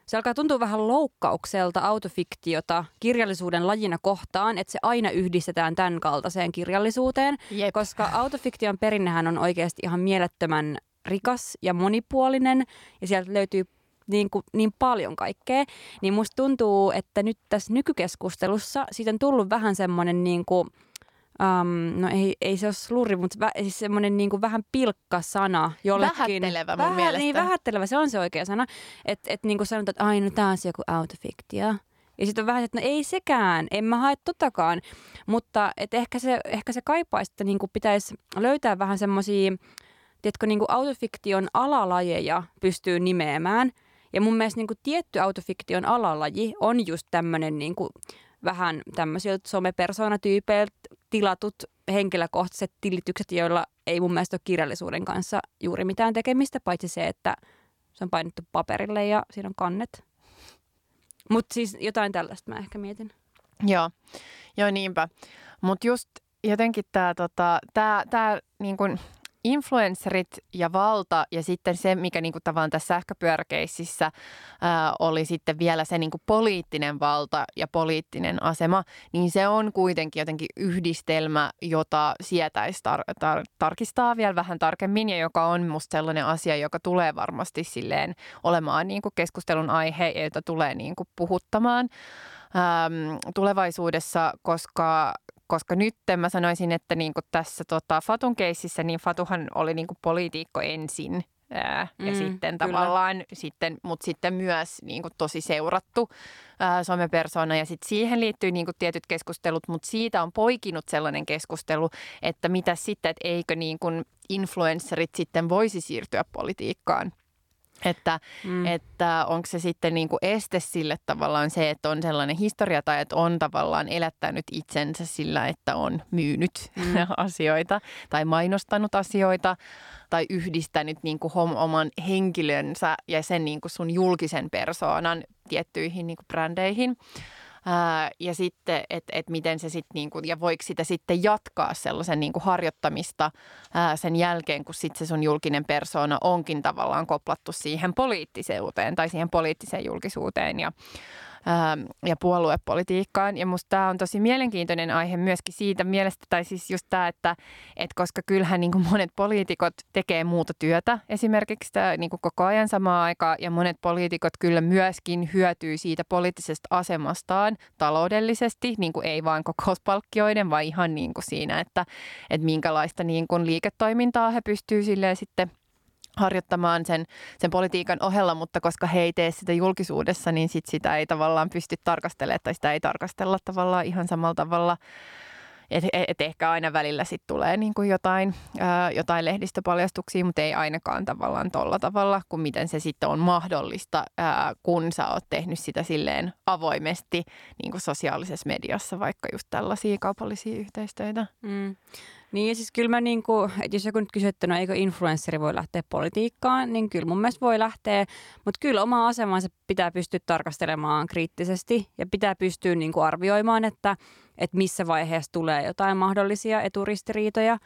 se alkaa tuntua vähän loukkaukselta autofiktiota kirjallisuuden lajina kohtaan, että se aina yhdistetään tämän kaltaiseen kirjallisuuteen, Jep. koska autofiktion perinnehän on oikeasti ihan mielettömän rikas ja monipuolinen ja sieltä löytyy niin, kuin, niin paljon kaikkea, niin musta tuntuu, että nyt tässä nykykeskustelussa siitä on tullut vähän semmoinen niin kuin, Um, no ei, ei se ole slurri, mutta vä, siis semmoinen niin kuin vähän pilkkasana jollekin. Vähättelevä mun Vähä, mielestä. Niin, vähättelevä, se on se oikea sana. Että et niin kuin sanotaan, että aina no, tämä on se joku autofiktio. Ja sitten on vähän, että no ei sekään, en mä hae totakaan. Mutta et ehkä, se, ehkä se kaipaisi, että niin kuin pitäisi löytää vähän semmoisia tiedätkö, niin kuin autofiktion alalajeja pystyy nimeämään. Ja mun mielestä niin kuin tietty autofiktion alalaji on just tämmöinen niin kuin vähän tämmöisiltä somepersoonatyypeiltä tilatut henkilökohtaiset tilitykset, joilla ei mun mielestä ole kirjallisuuden kanssa juuri mitään tekemistä, paitsi se, että se on painettu paperille ja siinä on kannet. Mutta siis jotain tällaista mä ehkä mietin. Joo, joo niinpä. Mutta just jotenkin tämä tota, tää, tää, niin influencerit ja valta ja sitten se, mikä niin kuin tavallaan tässä sähköpyöräkeississä ää, oli sitten vielä se niin kuin poliittinen valta ja poliittinen asema, niin se on kuitenkin jotenkin yhdistelmä, jota sietäisi tar- tar- tarkistaa vielä vähän tarkemmin ja joka on musta sellainen asia, joka tulee varmasti silleen olemaan niin kuin keskustelun aihe jota tulee niin kuin puhuttamaan äm, tulevaisuudessa, koska koska nyt mä sanoisin, että niin kuin tässä tota Fatun keississä, niin Fatuhan oli niin kuin poliitikko ensin ää, ja Mm, sitten kyllä. tavallaan, sitten, mutta sitten myös niin kuin tosi seurattu ää, somepersona ja sitten siihen liittyy niin kuin tietyt keskustelut, mutta siitä on poikinut sellainen keskustelu, että mitä sitten, että eikö niin kuin influencerit sitten voisi siirtyä politiikkaan. Että, Mm. että onko se sitten niin kuin este sille tavallaan se, että on sellainen historia tai että on tavallaan elättänyt itsensä sillä, että on myynyt Mm. asioita tai mainostanut asioita tai yhdistänyt niin kuin oman henkilönsä ja sen niin kuin sun julkisen persoonan tiettyihin niin kuin brändeihin. Ää, ja sitten, että et miten se sitten, niinku, ja voiko sitä sitten jatkaa sellaisen niinku harjoittamista ää, sen jälkeen, kun sitten se sun julkinen persoona onkin tavallaan koplattu siihen poliittiseuteen tai siihen poliittiseen julkisuuteen. Ja, ja puoluepolitiikkaan. Ja musta tämä on tosi mielenkiintoinen aihe myöskin siitä mielestä, tai siis just tämä, että et koska kyllähän niin kuin monet poliitikot tekee muuta työtä esimerkiksi tää, niin kuin koko ajan samaan aikaan, ja monet poliitikot kyllä myöskin hyötyy siitä poliittisesta asemastaan taloudellisesti, niin kuin ei vain kokouspalkkioiden, vaan ihan niin kuin siinä, että, että minkälaista niin kuin liiketoimintaa he pystyy silleen sitten harjoittamaan sen, sen politiikan ohella, mutta koska he ei tee sitä julkisuudessa, niin sit sitä ei tavallaan pysty tarkastelemaan tai sitä ei tarkastella tavallaan ihan samalla tavalla. Et, et ehkä aina välillä sit tulee niin kuin jotain, ää, jotain lehdistöpaljastuksia, mutta ei ainakaan tavallaan tolla tavalla, kuin miten se sitten on mahdollista, ää, kun sä oot tehnyt sitä silleen avoimesti niin kuin sosiaalisessa mediassa, vaikka just tällaisia kaupallisia yhteistöitä. Mm. Niin ja siis kyllä mä niinku, että jos joku nyt kysyy, että no eikö influenssari voi lähteä politiikkaan, niin kyllä mun mielestä voi lähteä, mutta kyllä omaa asemansa pitää pystyä tarkastelemaan kriittisesti ja pitää pystyä niinku arvioimaan, että, että missä vaiheessa tulee jotain mahdollisia eturistiriitoja.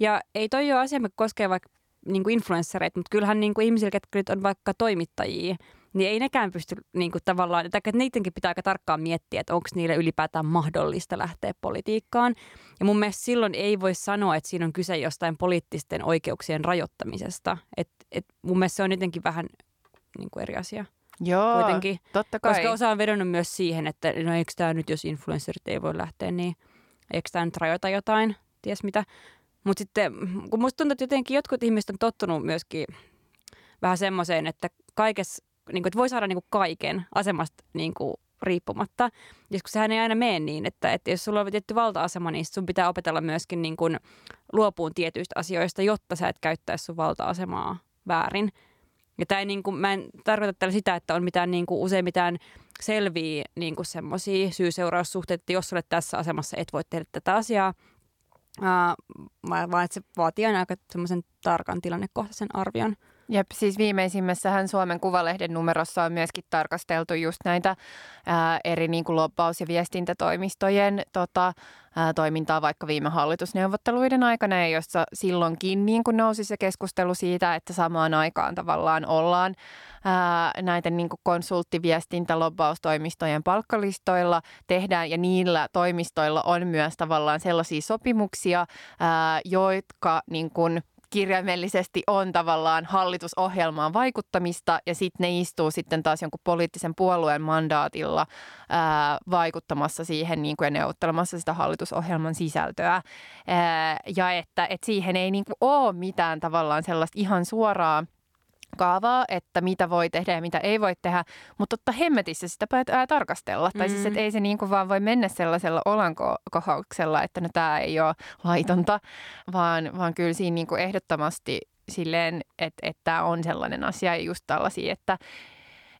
Ja ei toi ole asia, mikä koskee vaikka niinku influenssereita, mutta kyllähän niinku ihmisillä, ketkä nyt on vaikka toimittajia, niin ei nekään pysty niin kuin tavallaan, tai että niidenkin pitää aika tarkkaan miettiä, että onko niille ylipäätään mahdollista lähteä politiikkaan. Ja mun mielestä silloin ei voi sanoa, että siinä on kyse jostain poliittisten oikeuksien rajoittamisesta. Et, et mun mielestä se on jotenkin vähän niin kuin eri asia Joo, kuitenkin. totta kai. Koska osa on vedonnut myös siihen, että no eikö tämä nyt, jos influencerit ei voi lähteä, niin eikö tämä nyt rajoita jotain, ties mitä. Mutta sitten, kun musta tuntuu, että jotenkin jotkut ihmiset on tottunut myöskin vähän semmoiseen, että kaikessa, niin kuin, että voi saada niin kuin kaiken asemasta niin kuin, riippumatta. Ja kun sehän ei aina mene niin, että, että jos sulla on tietty valta-asema, niin sun pitää opetella myöskin niin kuin, luopuun tietyistä asioista, jotta sä et käyttäisi sun valta-asemaa väärin. Ja tämä ei, niin kuin, mä en tarkoita tällä sitä, että on mitään niin kuin, usein mitään selviä niin kuin semmoisia syy-seuraussuhteita, että jos olet tässä asemassa, et voi tehdä tätä asiaa, uh, vaan että se vaatii aina aika tarkan tilannekohtaisen arvion. Jep, siis viimeisimmässähän Suomen Kuvalehden numerossa on myöskin tarkasteltu just näitä ää, eri niin kuin lobbaus- ja viestintätoimistojen tota, ää, toimintaa vaikka viime hallitusneuvotteluiden aikana, ja jossa silloinkin niin kuin nousi se keskustelu siitä, että samaan aikaan tavallaan ollaan ää, näiden niin kuin konsulttiviestintä lobbaustoimistojen palkkalistoilla tehdään, ja niillä toimistoilla on myös tavallaan sellaisia sopimuksia, ää, jotka niin kuin kirjaimellisesti on tavallaan hallitusohjelmaan vaikuttamista ja sitten ne istuu sitten taas jonkun poliittisen puolueen mandaatilla ää, vaikuttamassa siihen niin kuin, ja neuvottelemassa sitä hallitusohjelman sisältöä. Ää, ja että et siihen ei niin kuin, ole mitään tavallaan sellaista ihan suoraa kaavaa, että mitä voi tehdä ja mitä ei voi tehdä, mutta totta hemmetissä sitä pitää tarkastella. Mm. Tai siis, että ei se niin kuin vaan voi mennä sellaisella olankohauksella, että no tämä ei ole laitonta, vaan, vaan kyllä siinä niin kuin ehdottomasti silleen, että, että tämä on sellainen asia ja just tällaisia, että,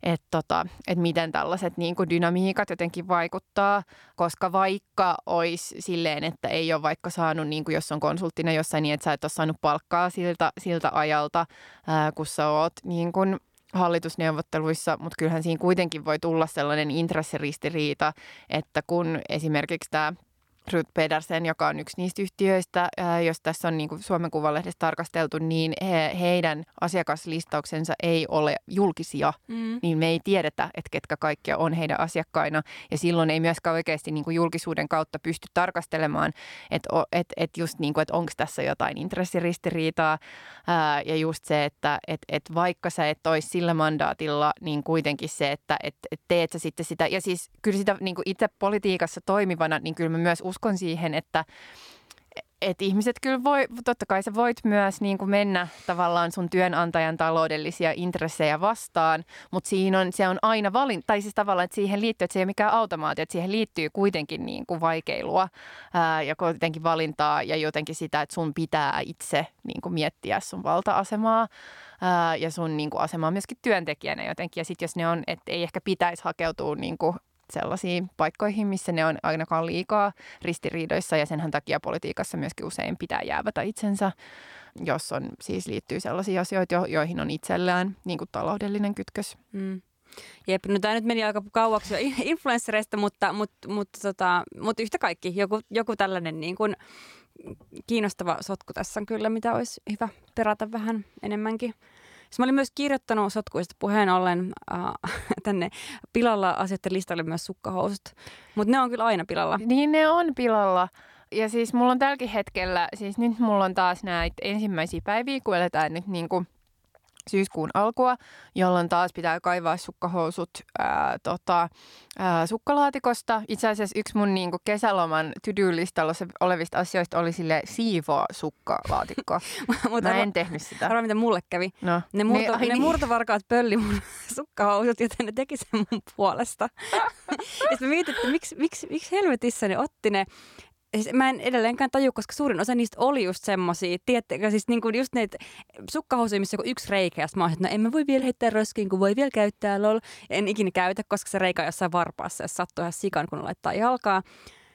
että, tota, että miten tällaiset niin kuin dynamiikat jotenkin vaikuttaa, koska vaikka olisi silleen, että ei ole vaikka saanut, niin kuin jos on konsulttina jossain niin, että sä et ole saanut palkkaa siltä, siltä ajalta, ää, kun sä oot niin kuin hallitusneuvotteluissa, mutta kyllähän siinä kuitenkin voi tulla sellainen intressiristiriita, että kun esimerkiksi tämä Ruth Pedersen, joka on yksi niistä yhtiöistä, jos tässä on niin kuin Suomen Kuvalehdessä tarkasteltu, niin he, heidän asiakaslistauksensa ei ole julkisia, Mm. niin me ei tiedetä, että ketkä kaikkia on heidän asiakkaina. Ja silloin ei myöskään oikeasti niin kuin julkisuuden kautta pysty tarkastelemaan, että et, et just niin kuin, että onko tässä jotain intressiristiriitaa. Ää, ja just se, että et, et vaikka sä et olisi sillä mandaatilla, niin kuitenkin se, että et, et teet sä sitten sitä. Ja siis kyllä sitä niin kuin itse politiikassa toimivana, niin kyllä mä myös uskon siihen, että et ihmiset kyllä voi, totta kai sä voit myös niin kuin mennä tavallaan sun työnantajan taloudellisia intressejä vastaan, mutta siinä on, se on aina valinta, tai siis tavallaan, että siihen liittyy, että se ei ole mikään automaatio, että siihen liittyy kuitenkin niin kuin vaikeilua ää, ja kuitenkin valintaa ja jotenkin sitä, että sun pitää itse niin kuin miettiä sun valta-asemaa ää, ja sun niin kuin asemaa myöskin työntekijänä jotenkin. Ja sitten jos ne on, että ei ehkä pitäisi hakeutua niin kuin sellaisiin paikkoihin, missä ne on ainakaan liikaa ristiriidoissa ja senhän takia politiikassa myöskin usein pitää jäävätä itsensä, jos on siis liittyy sellaisia asioita, joihin on itsellään niin kuin taloudellinen kytkös. Mm. Jep, no tämä nyt meni aika kauaksi jo influenssereista, mutta, mutta, mutta, tota, mutta yhtä kaikki joku, joku tällainen niin kuin kiinnostava sotku tässä on kyllä, mitä olisi hyvä perata vähän enemmänkin. Siis mä olin myös kirjoittanut sotkuista puheen ollen äh, tänne pilalla asioiden listalle myös sukkahousut, mutta ne on kyllä aina pilalla. Niin ne on pilalla. Ja siis mulla on tälläkin hetkellä, siis nyt mulla on taas näitä ensimmäisiä päiviä, kun eletään nyt niin kuin – syyskuun alkua, jolloin taas pitää kaivaa sukkahousut ää, tota, ää, sukkalaatikosta. Itse asiassa yksi mun niinku, kesäloman to-do-listalla olevista asioista oli sille siivoa sukkalaatikko. Mä en arva, tehnyt sitä. Arvaa, mitä mulle kävi. No. Ne, murto, ne, ne niin. murtovarkaat pölli mun sukkahousut, joten ne teki sen mun puolesta. ja mä mietin, että miksi, miksi, miksi helvetissä ne otti ne siis mä en edelleenkään taju, koska suurin osa niistä oli just semmosia, tiedättekö, siis niinku just näitä sukkahousuja, missä joku yksi reikä, ja mä oon, että no en mä voi vielä heittää roskiin, kun voi vielä käyttää lol. En ikinä käytä, koska se reikä on jossain varpaassa, ja sattuu ihan sikan, kun laittaa jalkaa.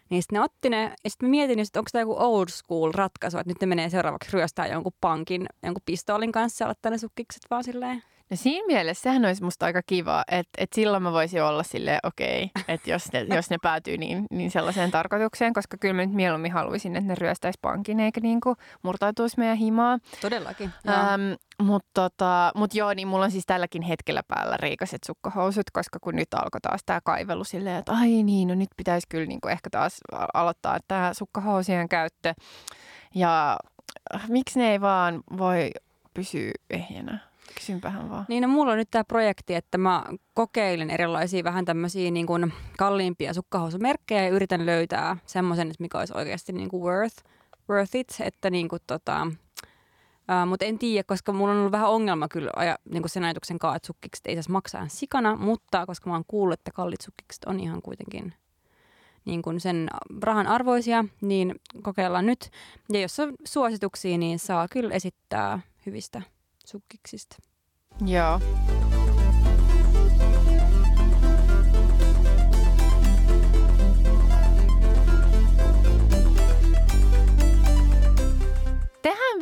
Niin sitten ne otti ne, ja sitten mä mietin, että onko tämä joku old school ratkaisu, että nyt ne menee seuraavaksi ryöstää jonkun pankin, jonkun pistoolin kanssa ja laittaa ne sukkikset vaan silleen. No siinä mielessä sehän olisi musta aika kiva, että, että silloin mä voisin olla silleen okei, okay, että jos ne, jos ne päätyy niin, niin sellaiseen tarkoitukseen, koska kyllä mä nyt mieluummin haluaisin, että ne ryöstäisi pankin eikä niin kuin murtautuisi meidän himaa. Todellakin. Ähm, mutta tota, mut joo, niin mulla on siis tälläkin hetkellä päällä riikaset sukkahousut, koska kun nyt alkoi taas tämä kaivelu silleen, että ai niin, no nyt pitäisi kyllä niin kuin ehkä taas aloittaa tämä sukkahousien käyttö. Ja miksi ne ei vaan voi pysyä ehjänä? Kysynpähän vaan. Niin, no mulla on nyt tämä projekti, että mä kokeilen erilaisia vähän tämmöisiä niin kuin kalliimpia sukkahousumerkkejä ja yritän löytää semmoisen, mikä olisi oikeasti niin kuin worth, worth it, että niin kuin tota, Uh, mutta en tiedä, koska mulla on ollut vähän ongelma kyllä aja, niin kuin sen ajatuksen kanssa, että sukkikset ei saisi maksaa sikana, mutta koska mä oon kuullut, että kallit sukkikset on ihan kuitenkin niin kuin sen rahan arvoisia, niin kokeillaan nyt. Ja jos on suosituksia, niin saa kyllä esittää hyvistä Sukiksist. jaa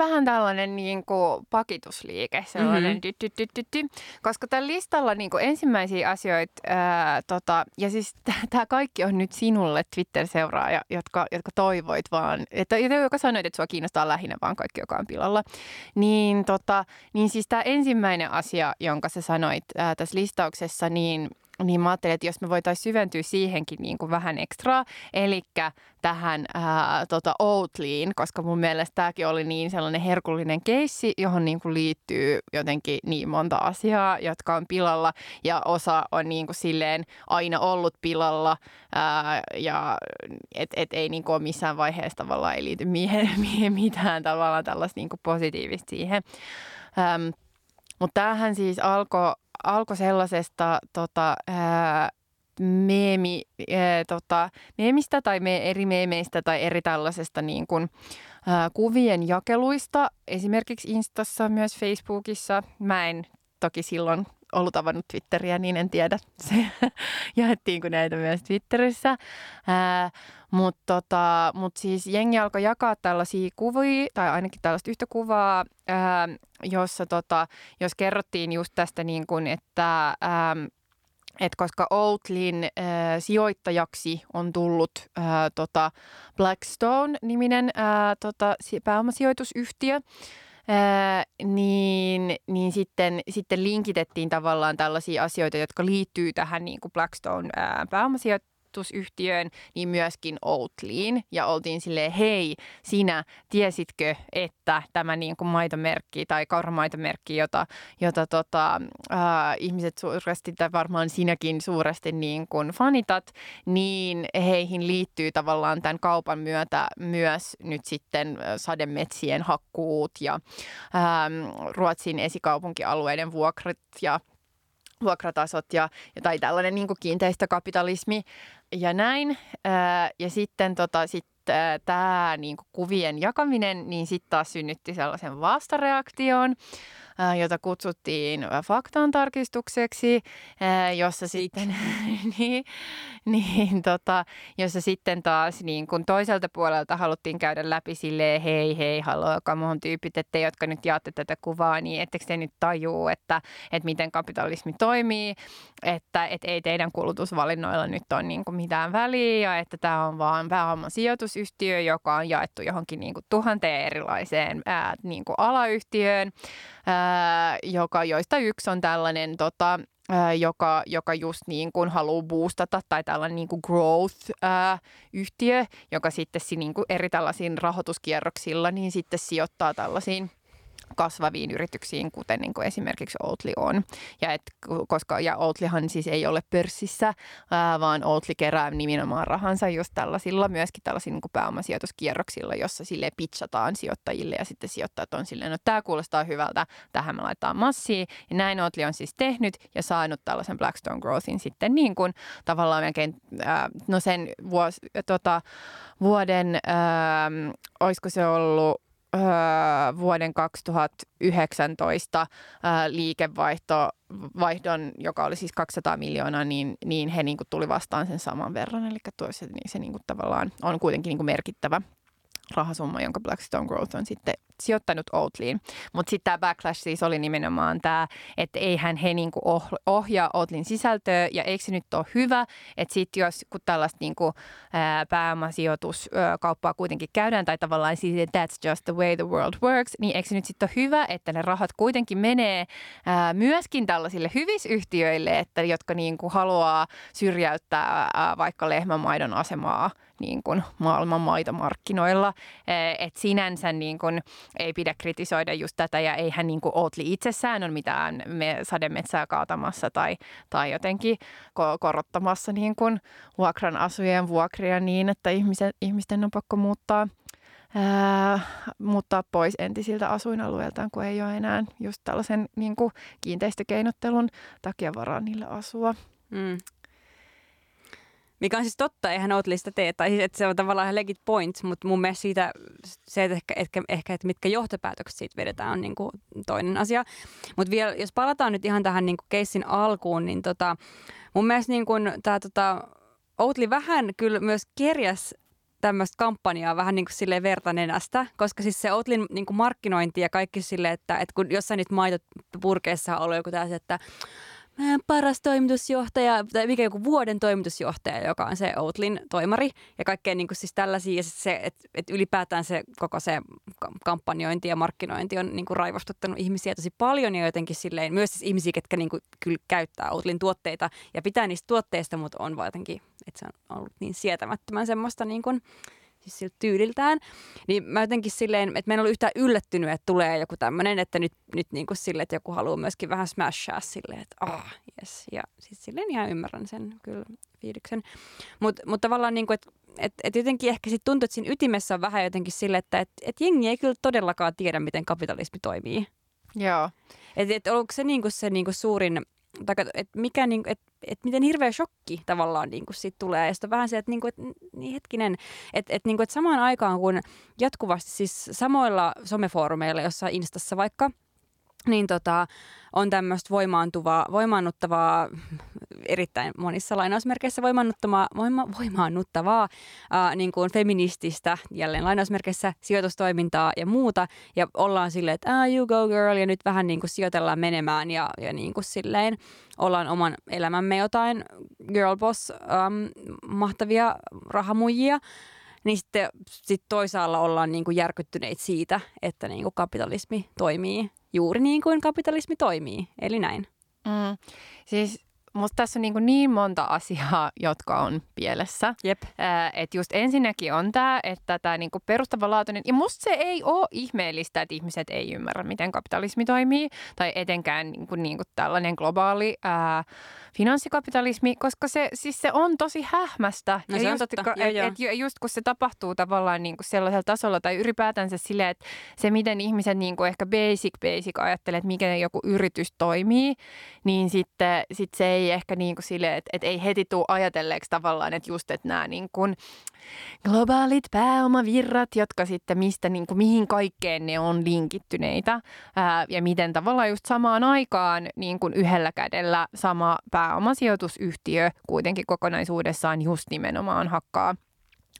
vähän tällainen niin kuin pakitusliike, sellainen mm-hmm. koska tällä listalla niin kuin ensimmäisiä asioita, ää, tota, ja siis tämä kaikki on nyt sinulle Twitter-seuraaja, jotka, jotka toivoit vaan, että joka sanoit, että sua kiinnostaa lähinnä vaan kaikki, joka on pilalla, niin, tota, niin siis tämä ensimmäinen asia, jonka sä sanoit ää, tässä listauksessa, niin niin mä ajattelin, että jos me voitaisiin syventyä siihenkin niin kuin vähän ekstraa, eli tähän ää, tota Outliin, koska mun mielestä tämäkin oli niin sellainen herkullinen keissi, johon niin kuin liittyy jotenkin niin monta asiaa, jotka on pilalla ja osa on niin kuin silleen aina ollut pilalla ää, ja et, et ei niin kuin ole missään vaiheessa tavallaan ei liity mihin, mihin mitään tavallaan tällaista niin kuin positiivista siihen. Ähm, mutta tämähän siis alkoi alkoi sellaisesta tota, ää, meemi, ää, tota, meemistä tai me, eri meemeistä tai eri tällaisesta niin kuin, ää, kuvien jakeluista, esimerkiksi Instassa, myös Facebookissa. Mä en toki silloin ollut avannut Twitteriä, niin en tiedä, se jaettiinko näitä myös Twitterissä. Mutta tota, mut siis jengi alkoi jakaa tällaisia kuvia, tai ainakin tällaista yhtä kuvaa, ää, jossa tota, jos kerrottiin just tästä, niin kun, että ää, et koska Outlin äh, sijoittajaksi on tullut äh, tota Blackstone-niminen äh, tota, pääomasijoitusyhtiö, Ää, niin, niin sitten, sitten linkitettiin tavallaan tällaisia asioita, jotka liittyy tähän niin kuin Blackstone ää, pääomasijoitukseen jalostusyhtiöön, niin myöskin Oatlyin. Ja oltiin silleen, hei, sinä tiesitkö, että tämä niin kuin maitomerkki tai kauramaitomerkki, jota, jota tota, äh, ihmiset suuresti tai varmaan sinäkin suuresti niin kuin fanitat, niin heihin liittyy tavallaan tämän kaupan myötä myös nyt sitten sademetsien hakkuut ja ähm, Ruotsin esikaupunkialueiden vuokrat ja vuokratasot ja, tai tällainen niin kuin kiinteistökapitalismi ja näin. Ää, ja sitten tota, sit, tämä niin kuvien jakaminen, niin sitten taas synnytti sellaisen vastareaktion. Äh, jota kutsuttiin äh, faktan tarkistukseksi, äh, jossa sitten, niin, niin, tota, jossa sitten taas niin kun toiselta puolelta haluttiin käydä läpi silleen, hei hei, haloo, kamon tyypit, että te, jotka nyt jaatte tätä kuvaa, niin ettekö te nyt tajuu, että, että miten kapitalismi toimii, että, että ei teidän kulutusvalinnoilla nyt ole niin kuin mitään väliä ja että tämä on vaan sijoitusyhtiö, joka on jaettu johonkin niin kuin tuhanteen erilaiseen ää, niin kuin alayhtiöön joka, joista yksi on tällainen tota, joka, joka just niin kuin haluaa boostata tai tällainen niin kuin growth-yhtiö, joka sitten niin kuin eri tällaisiin rahoituskierroksilla niin sitten sijoittaa tällaisiin – kasvaviin yrityksiin, kuten niin kuin esimerkiksi Oatly on. Ja, et, koska, ja Oatlyhan siis ei ole pörssissä, ää, vaan Oatly kerää nimenomaan rahansa just tällaisilla, myöskin tällaisilla niin pääomasijoituskierroksilla, jossa sille pitchataan sijoittajille ja sitten sijoittajat on silleen, no tämä kuulostaa hyvältä, tähän me laitetaan massia. Ja näin Oatly on siis tehnyt ja saanut tällaisen Blackstone Growthin sitten niin kuin tavallaan melkein, ää, no sen vuos, tota, vuoden, ää, olisiko se ollut öö, vuoden 2019 öö, liikevaihto, vaihdon, joka oli siis 200 miljoonaa, niin, niin he niin kuin tuli vastaan sen saman verran. Eli tuo se, niin se niin kuin tavallaan on kuitenkin niin kuin merkittävä rahasumma, jonka Blackstone Growth on sitten sijoittanut Outlyin. Mutta sitten tämä backlash siis oli nimenomaan tämä, että eihän he niinku oh-, ohjaa Outlin sisältöä ja eikö se nyt ole hyvä, että sitten jos kun tällaista niinku, ää, pääomasijoituskauppaa kuitenkin käydään tai tavallaan siis that's just the way the world works, niin eikö se nyt sitten ole hyvä, että ne rahat kuitenkin menee ää, myöskin tällaisille hyvisyhtiöille, että jotka niinku haluaa syrjäyttää ää, vaikka lehmämaidon asemaa niin kuin maailman maitomarkkinoilla. Että sinänsä niin kuin, ei pidä kritisoida just tätä ja eihän niin kuin Oatly itsessään ole mitään me sademetsää kaatamassa tai, tai jotenkin korottamassa niin kuin vuokran asujen vuokria niin, että ihmiset, ihmisten on pakko muuttaa ää, muuttaa pois entisiltä asuinalueiltaan, kun ei ole enää just tällaisen niin kuin kiinteistökeinottelun takia varaa niille asua. Mm. Mikä on siis totta, eihän Outlista tee, tai siis, että se on tavallaan ihan legit point, mutta mun mielestä siitä, se, että ehkä, ehkä, ehkä että mitkä johtopäätökset siitä vedetään, on niin kuin toinen asia. Mutta vielä, jos palataan nyt ihan tähän niin kuin keissin alkuun, niin tota, mun mielestä niin kuin tämä tota, Outli vähän kyllä myös kerjäs tämmöistä kampanjaa vähän niin kuin silleen vertanenästä, koska siis se Outlin niin kuin markkinointi ja kaikki silleen, että, että kun jossain niitä maitopurkeissa on ollut joku tällainen, että paras toimitusjohtaja, tai mikä joku vuoden toimitusjohtaja, joka on se Outlin toimari ja kaikkea niin kuin siis tällaisia. Ja se, että et ylipäätään se koko se kampanjointi ja markkinointi on niin kuin raivostuttanut ihmisiä tosi paljon ja jotenkin silleen, myös siis ihmisiä, ketkä niin kuin kyllä käyttää Outlin tuotteita ja pitää niistä tuotteista, mutta on vaan jotenkin, että se on ollut niin sietämättömän semmoista niin kuin, siis siltä tyyliltään. Niin mä jotenkin silleen, että mä en ollut yhtään yllättynyt, että tulee joku tämmöinen, että nyt, nyt niin kuin silleen, että joku haluaa myöskin vähän smashaa silleen, että ah, yes. Ja siis silleen ihan ymmärrän sen kyllä fiiliksen. Mutta mut tavallaan niin kuin, että et, et jotenkin ehkä sit tuntuu, että siinä ytimessä on vähän jotenkin sille, että et, et jengi ei kyllä todellakaan tiedä, miten kapitalismi toimii. Joo. Et, et onko se niinku se niinku suurin tai että mikä, niin, että, että miten hirveä shokki tavallaan niin kuin siitä tulee. Ja sitten vähän se, että, niin kuin, että niin hetkinen, että, että, niin kuin, samaan aikaan kun jatkuvasti siis samoilla somefoorumeilla, jossa Instassa vaikka – niin tota, on tämmöistä voimaantuvaa, voimaannuttavaa, erittäin monissa lainausmerkeissä voimaannuttavaa, voima, voimaannuttavaa ää, niin kuin feminististä, jälleen lainausmerkeissä, sijoitustoimintaa ja muuta. Ja ollaan silleen, että ah, you go girl, ja nyt vähän niin kuin sijoitellaan menemään ja, ja niin kuin silleen ollaan oman elämämme jotain girl boss, äm, mahtavia rahamujia niin sitten sit toisaalla ollaan niin kuin järkyttyneitä siitä, että niin kuin kapitalismi toimii juuri niin kuin kapitalismi toimii, eli näin. Mm. Siis musta tässä on niin, niin monta asiaa, jotka on pielessä. Jep. Että just ensinnäkin on tämä, että tämä niinku perustavanlaatuinen, ja musta se ei ole ihmeellistä, että ihmiset ei ymmärrä, miten kapitalismi toimii, tai etenkään niinku, niinku tällainen globaali ää, finanssikapitalismi, koska se, siis se on tosi hähmästä. No se ja on just, totta. Et, Joo, joo. et, just kun se tapahtuu tavallaan niinku sellaisella tasolla, tai ylipäätänsä silleen, että se miten ihmiset niinku ehkä basic basic ajattelee, että miten joku yritys toimii, niin sitten sit se ei ehkä niinku silleen, että, että ei heti tule ajatelleeksi tavallaan, että just, että nämä niinku globaalit pääomavirrat, jotka sitten mistä, niin kuin, mihin kaikkeen ne on linkittyneitä ää, ja miten tavallaan just samaan aikaan niin kuin yhdellä kädellä sama pääomasijoitusyhtiö kuitenkin kokonaisuudessaan just nimenomaan hakkaa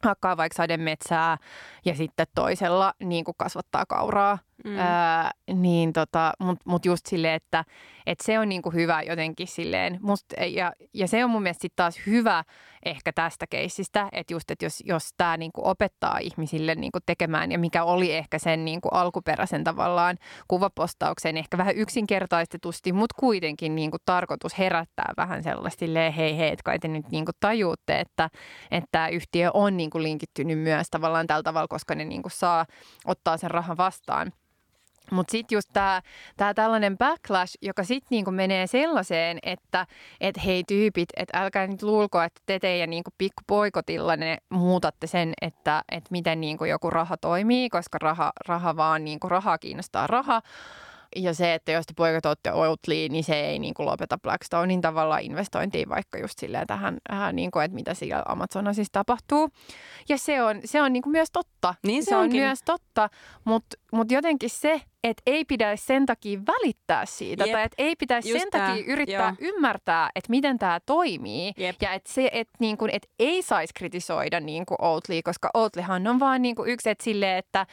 hakkaa vaikka sademetsää ja sitten toisella niin kuin kasvattaa kauraa. Mm. Ää, niin tota, Mutta mut just silleen, että et se on niin kuin hyvä jotenkin silleen. Must, ja, ja se on mun mielestä sitten taas hyvä ehkä tästä keissistä, että just, että jos, jos tämä niin kuin opettaa ihmisille niin kuin tekemään ja mikä oli ehkä sen niin kuin alkuperäisen tavallaan kuvapostauksen ehkä vähän yksinkertaistetusti, mutta kuitenkin niin kuin tarkoitus herättää vähän sellaista silleen, hei hei, että kai te nyt niin kuin tajuutte, että, tämä yhtiö on niin kuin linkittynyt myös tavallaan tällä tavalla, koska ne niin kuin saa ottaa sen rahan vastaan. Mutta sitten just tämä tää tällainen backlash, joka sitten niinku menee sellaiseen, että et hei tyypit, että älkää nyt luulko, että te teidän niinku pikkupoikotilla ne muutatte sen, että et miten niinku joku raha toimii, koska raha, raha vaan niinku rahaa kiinnostaa raha. Ja se, että jos te poikatoitte Oatly, niin se ei niin kuin lopeta Blackstonein tavallaan investointiin vaikka just silleen tähän, äh, niin kuin, että mitä siellä Amazonasissa tapahtuu. Ja se on, se on niin kuin myös totta. Niin se se on onkin. myös totta, mutta mut jotenkin se, että ei pitäisi sen takia välittää siitä, Jep. tai että ei pitäisi Just sen tää, takia yrittää joo. ymmärtää, että miten tämä toimii. Jep. Ja että se, että niin kuin, et ei saisi kritisoida niin kuin Oatly, koska Oatlyhan on vaan niin kuin yksi, että silleen, että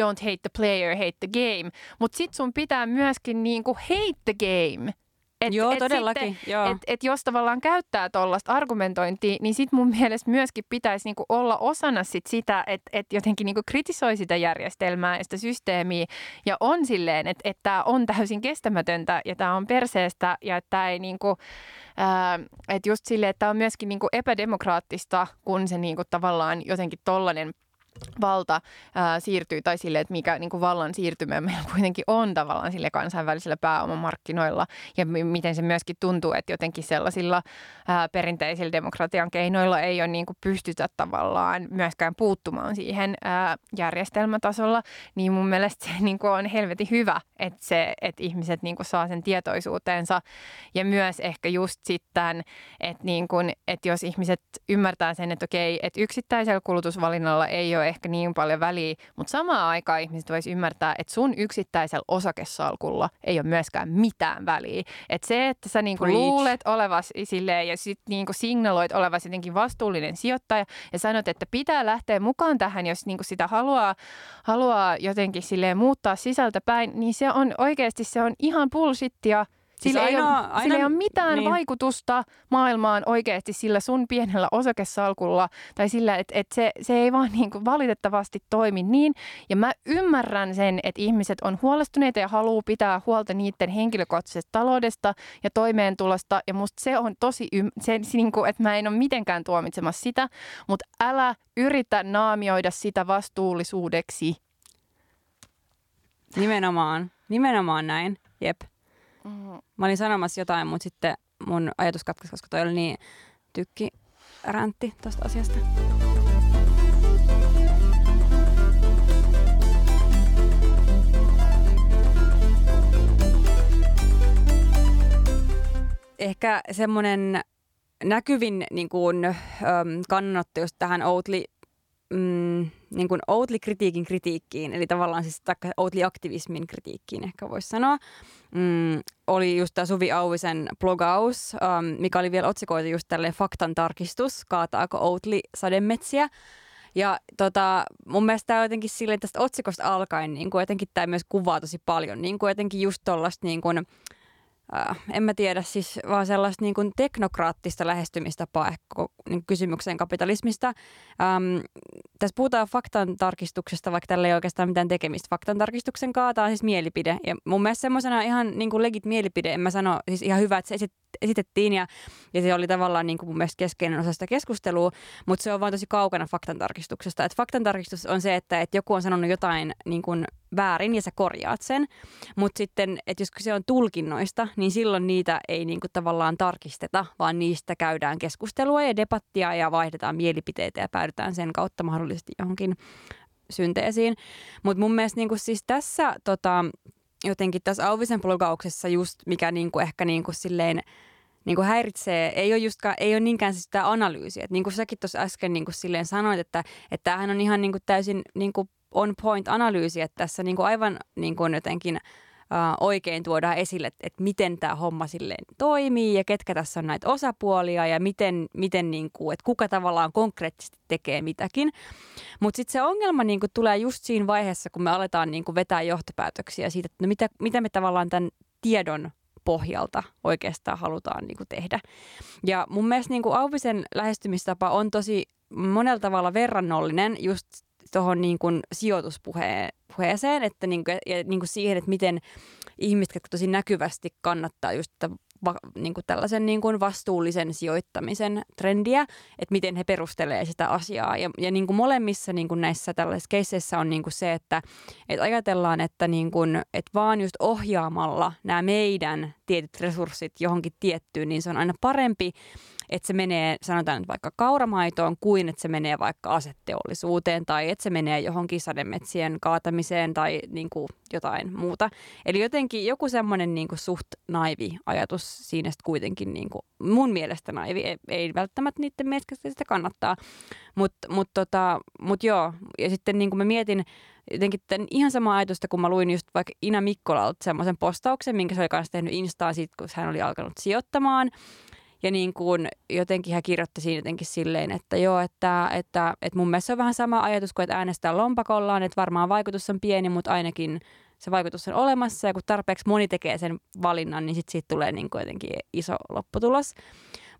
don't hate the player, hate the game. Mutta sit sun pitää myöskin niin kuin hate the game. Et, Joo, et todellakin, Sitten, joo. Et, et jos tavallaan käyttää tuollaista argumentointia, niin sit mun mielestä myöskin pitäisi niinku olla osana sit sitä, että et jotenkin niinku kritisoi sitä järjestelmää ja sitä systeemiä. Ja on silleen, että et tämä on täysin kestämätöntä ja tämä on perseestä ja että tämä ei niinku, ää, et just silleen, että tämä on myöskin niinku epädemokraattista, kun se niinku tavallaan jotenkin tollainen valta ää, siirtyy, tai sille, että mikä niin kuin vallan siirtymä meillä kuitenkin on tavallaan sille kansainvälisillä pääomamarkkinoilla, ja m- miten se myöskin tuntuu, että jotenkin sellaisilla ää, perinteisillä demokratian keinoilla ei ole niin kuin pystytä tavallaan myöskään puuttumaan siihen ää, järjestelmätasolla, niin mun mielestä se niin kuin on helvetin hyvä, että, se, että ihmiset niin kuin saa sen tietoisuuteensa, ja myös ehkä just sitten, että, niin kuin, että jos ihmiset ymmärtää sen, että okei, että yksittäisellä kulutusvalinnalla ei ole ehkä niin paljon väliä, mutta samaan aikaan ihmiset voisi ymmärtää, että sun yksittäisellä osakesalkulla ei ole myöskään mitään väliä. Että se, että sä niinku Preach. luulet olevas silleen ja sitten niinku signaloit olevas jotenkin vastuullinen sijoittaja ja sanot, että pitää lähteä mukaan tähän, jos niinku sitä haluaa, haluaa jotenkin silleen muuttaa sisältäpäin, niin se on oikeasti se on ihan bullshittia. Sillä, Siis ei ainoa- ole, sillä ei ole mitään niin. vaikutusta maailmaan oikeasti sillä sun pienellä osakesalkulla tai sillä, että, että se, se ei vaan niin kuin valitettavasti toimi niin. Ja mä ymmärrän sen, että ihmiset on huolestuneita ja haluaa pitää huolta niiden henkilökohtaisesta taloudesta ja toimeentulosta. Ja musta se on tosi, ym- se niin kuin, että mä en ole mitenkään tuomitsemassa sitä, mutta älä yritä naamioida sitä vastuullisuudeksi. Nimenomaan. Nimenomaan näin. Jep. Mä olin sanomassa jotain, mutta sitten mun ajatus katkesi, koska toi oli niin tykki räntti tosta asiasta. Ehkä semmoinen näkyvin niin kuin, äm, kannanotto just tähän Oatly mm, niin kuin Oatly-kritiikin kritiikkiin, eli tavallaan siis taikka Oatly-aktivismin kritiikkiin ehkä voisi sanoa, mm, oli just tämä Suvi Auvisen blogaus, um, mikä oli vielä otsikoitu just tälleen faktan tarkistus, kaataako Oatly sademetsiä. Ja tota, mun mielestä tämä jotenkin silleen tästä otsikosta alkaen, niin kuin jotenkin tämä myös kuvaa tosi paljon, niin kuin jotenkin just tuollaista niin kuin, äh, en mä tiedä, siis vaan sellaista niin kuin teknokraattista lähestymistapaa ehkä niin kysymykseen kapitalismista. Ähm, tässä puhutaan faktan tarkistuksesta, vaikka tällä ei oikeastaan mitään tekemistä faktan tarkistuksen kanssa. Tämä on siis mielipide. Ja mun mielestä semmoisena ihan niin kuin legit mielipide, en mä sano, siis ihan hyvä, että se esitettiin ja, ja se oli tavallaan niin kuin mun mielestä keskeinen osa sitä keskustelua, mutta se on vaan tosi kaukana faktan tarkistuksesta. Et faktan tarkistus on se, että, että joku on sanonut jotain niin kuin väärin ja sä korjaat sen. Mutta sitten, että jos se on tulkinnoista, niin silloin niitä ei niinku tavallaan tarkisteta, vaan niistä käydään keskustelua ja debattia ja vaihdetaan mielipiteitä ja päädytään sen kautta mahdollisesti johonkin synteesiin. Mutta mun mielestä niinku siis tässä tota, jotenkin tässä Auvisen blogauksessa just mikä niinku ehkä niinku silleen niin kuin häiritsee, ei ole, justkaan, ei ole niinkään sitä analyysiä. Et niin kuin säkin tuossa äsken niin kuin silleen sanoit, että, että tämähän on ihan niin kuin täysin niin kuin on point analyysi, että tässä niin kuin aivan niin kuin jotenkin oikein tuodaan esille, että, että miten tämä homma silleen toimii ja ketkä tässä on näitä osapuolia ja miten, miten niin kuin, että kuka tavallaan konkreettisesti tekee mitäkin. Mutta sitten se ongelma niin kuin, tulee just siinä vaiheessa, kun me aletaan niin kuin, vetää johtopäätöksiä siitä, että no mitä, mitä me tavallaan tämän tiedon pohjalta oikeastaan halutaan niin kuin, tehdä. Ja mun mielestä niin kuin Auvisen lähestymistapa on tosi monella tavalla verrannollinen just tuohon niin sijoituspuheeseen, että niin kuin, ja niin kuin siihen, että miten ihmiset, jotka tosi näkyvästi kannattaa just va, niin kuin tällaisen niin kuin vastuullisen sijoittamisen trendiä, että miten he perustelee sitä asiaa. Ja, ja niin kuin molemmissa niin kuin näissä tällaisissa keisseissä on niin kuin se, että, että ajatellaan, että, niin kuin, että vaan just ohjaamalla nämä meidän tietyt resurssit johonkin tiettyyn, niin se on aina parempi että se menee, sanotaan nyt vaikka kauramaitoon, kuin että se menee vaikka asetteollisuuteen tai että se menee johonkin sademetsien kaatamiseen tai niin kuin jotain muuta. Eli jotenkin joku semmoinen niin kuin suht naivi ajatus siinä kuitenkin niin kuin, mun mielestä naivi, ei, ei välttämättä niiden mielestä sitä kannattaa, mutta mut tota, mut joo, ja sitten niin kuin mä mietin, jotenkin tämän ihan sama ajatusta, kun mä luin just vaikka Ina Mikkolalta semmoisen postauksen, minkä se oli kanssa tehnyt Instaan siitä, kun hän oli alkanut sijoittamaan. Ja niin kuin jotenkin hän kirjoitti siinä jotenkin silleen, että joo, että, että, että mun mielestä se on vähän sama ajatus kuin, että äänestää lompakollaan, että varmaan vaikutus on pieni, mutta ainakin se vaikutus on olemassa ja kun tarpeeksi moni tekee sen valinnan, niin sitten siitä tulee niin kuin jotenkin iso lopputulos.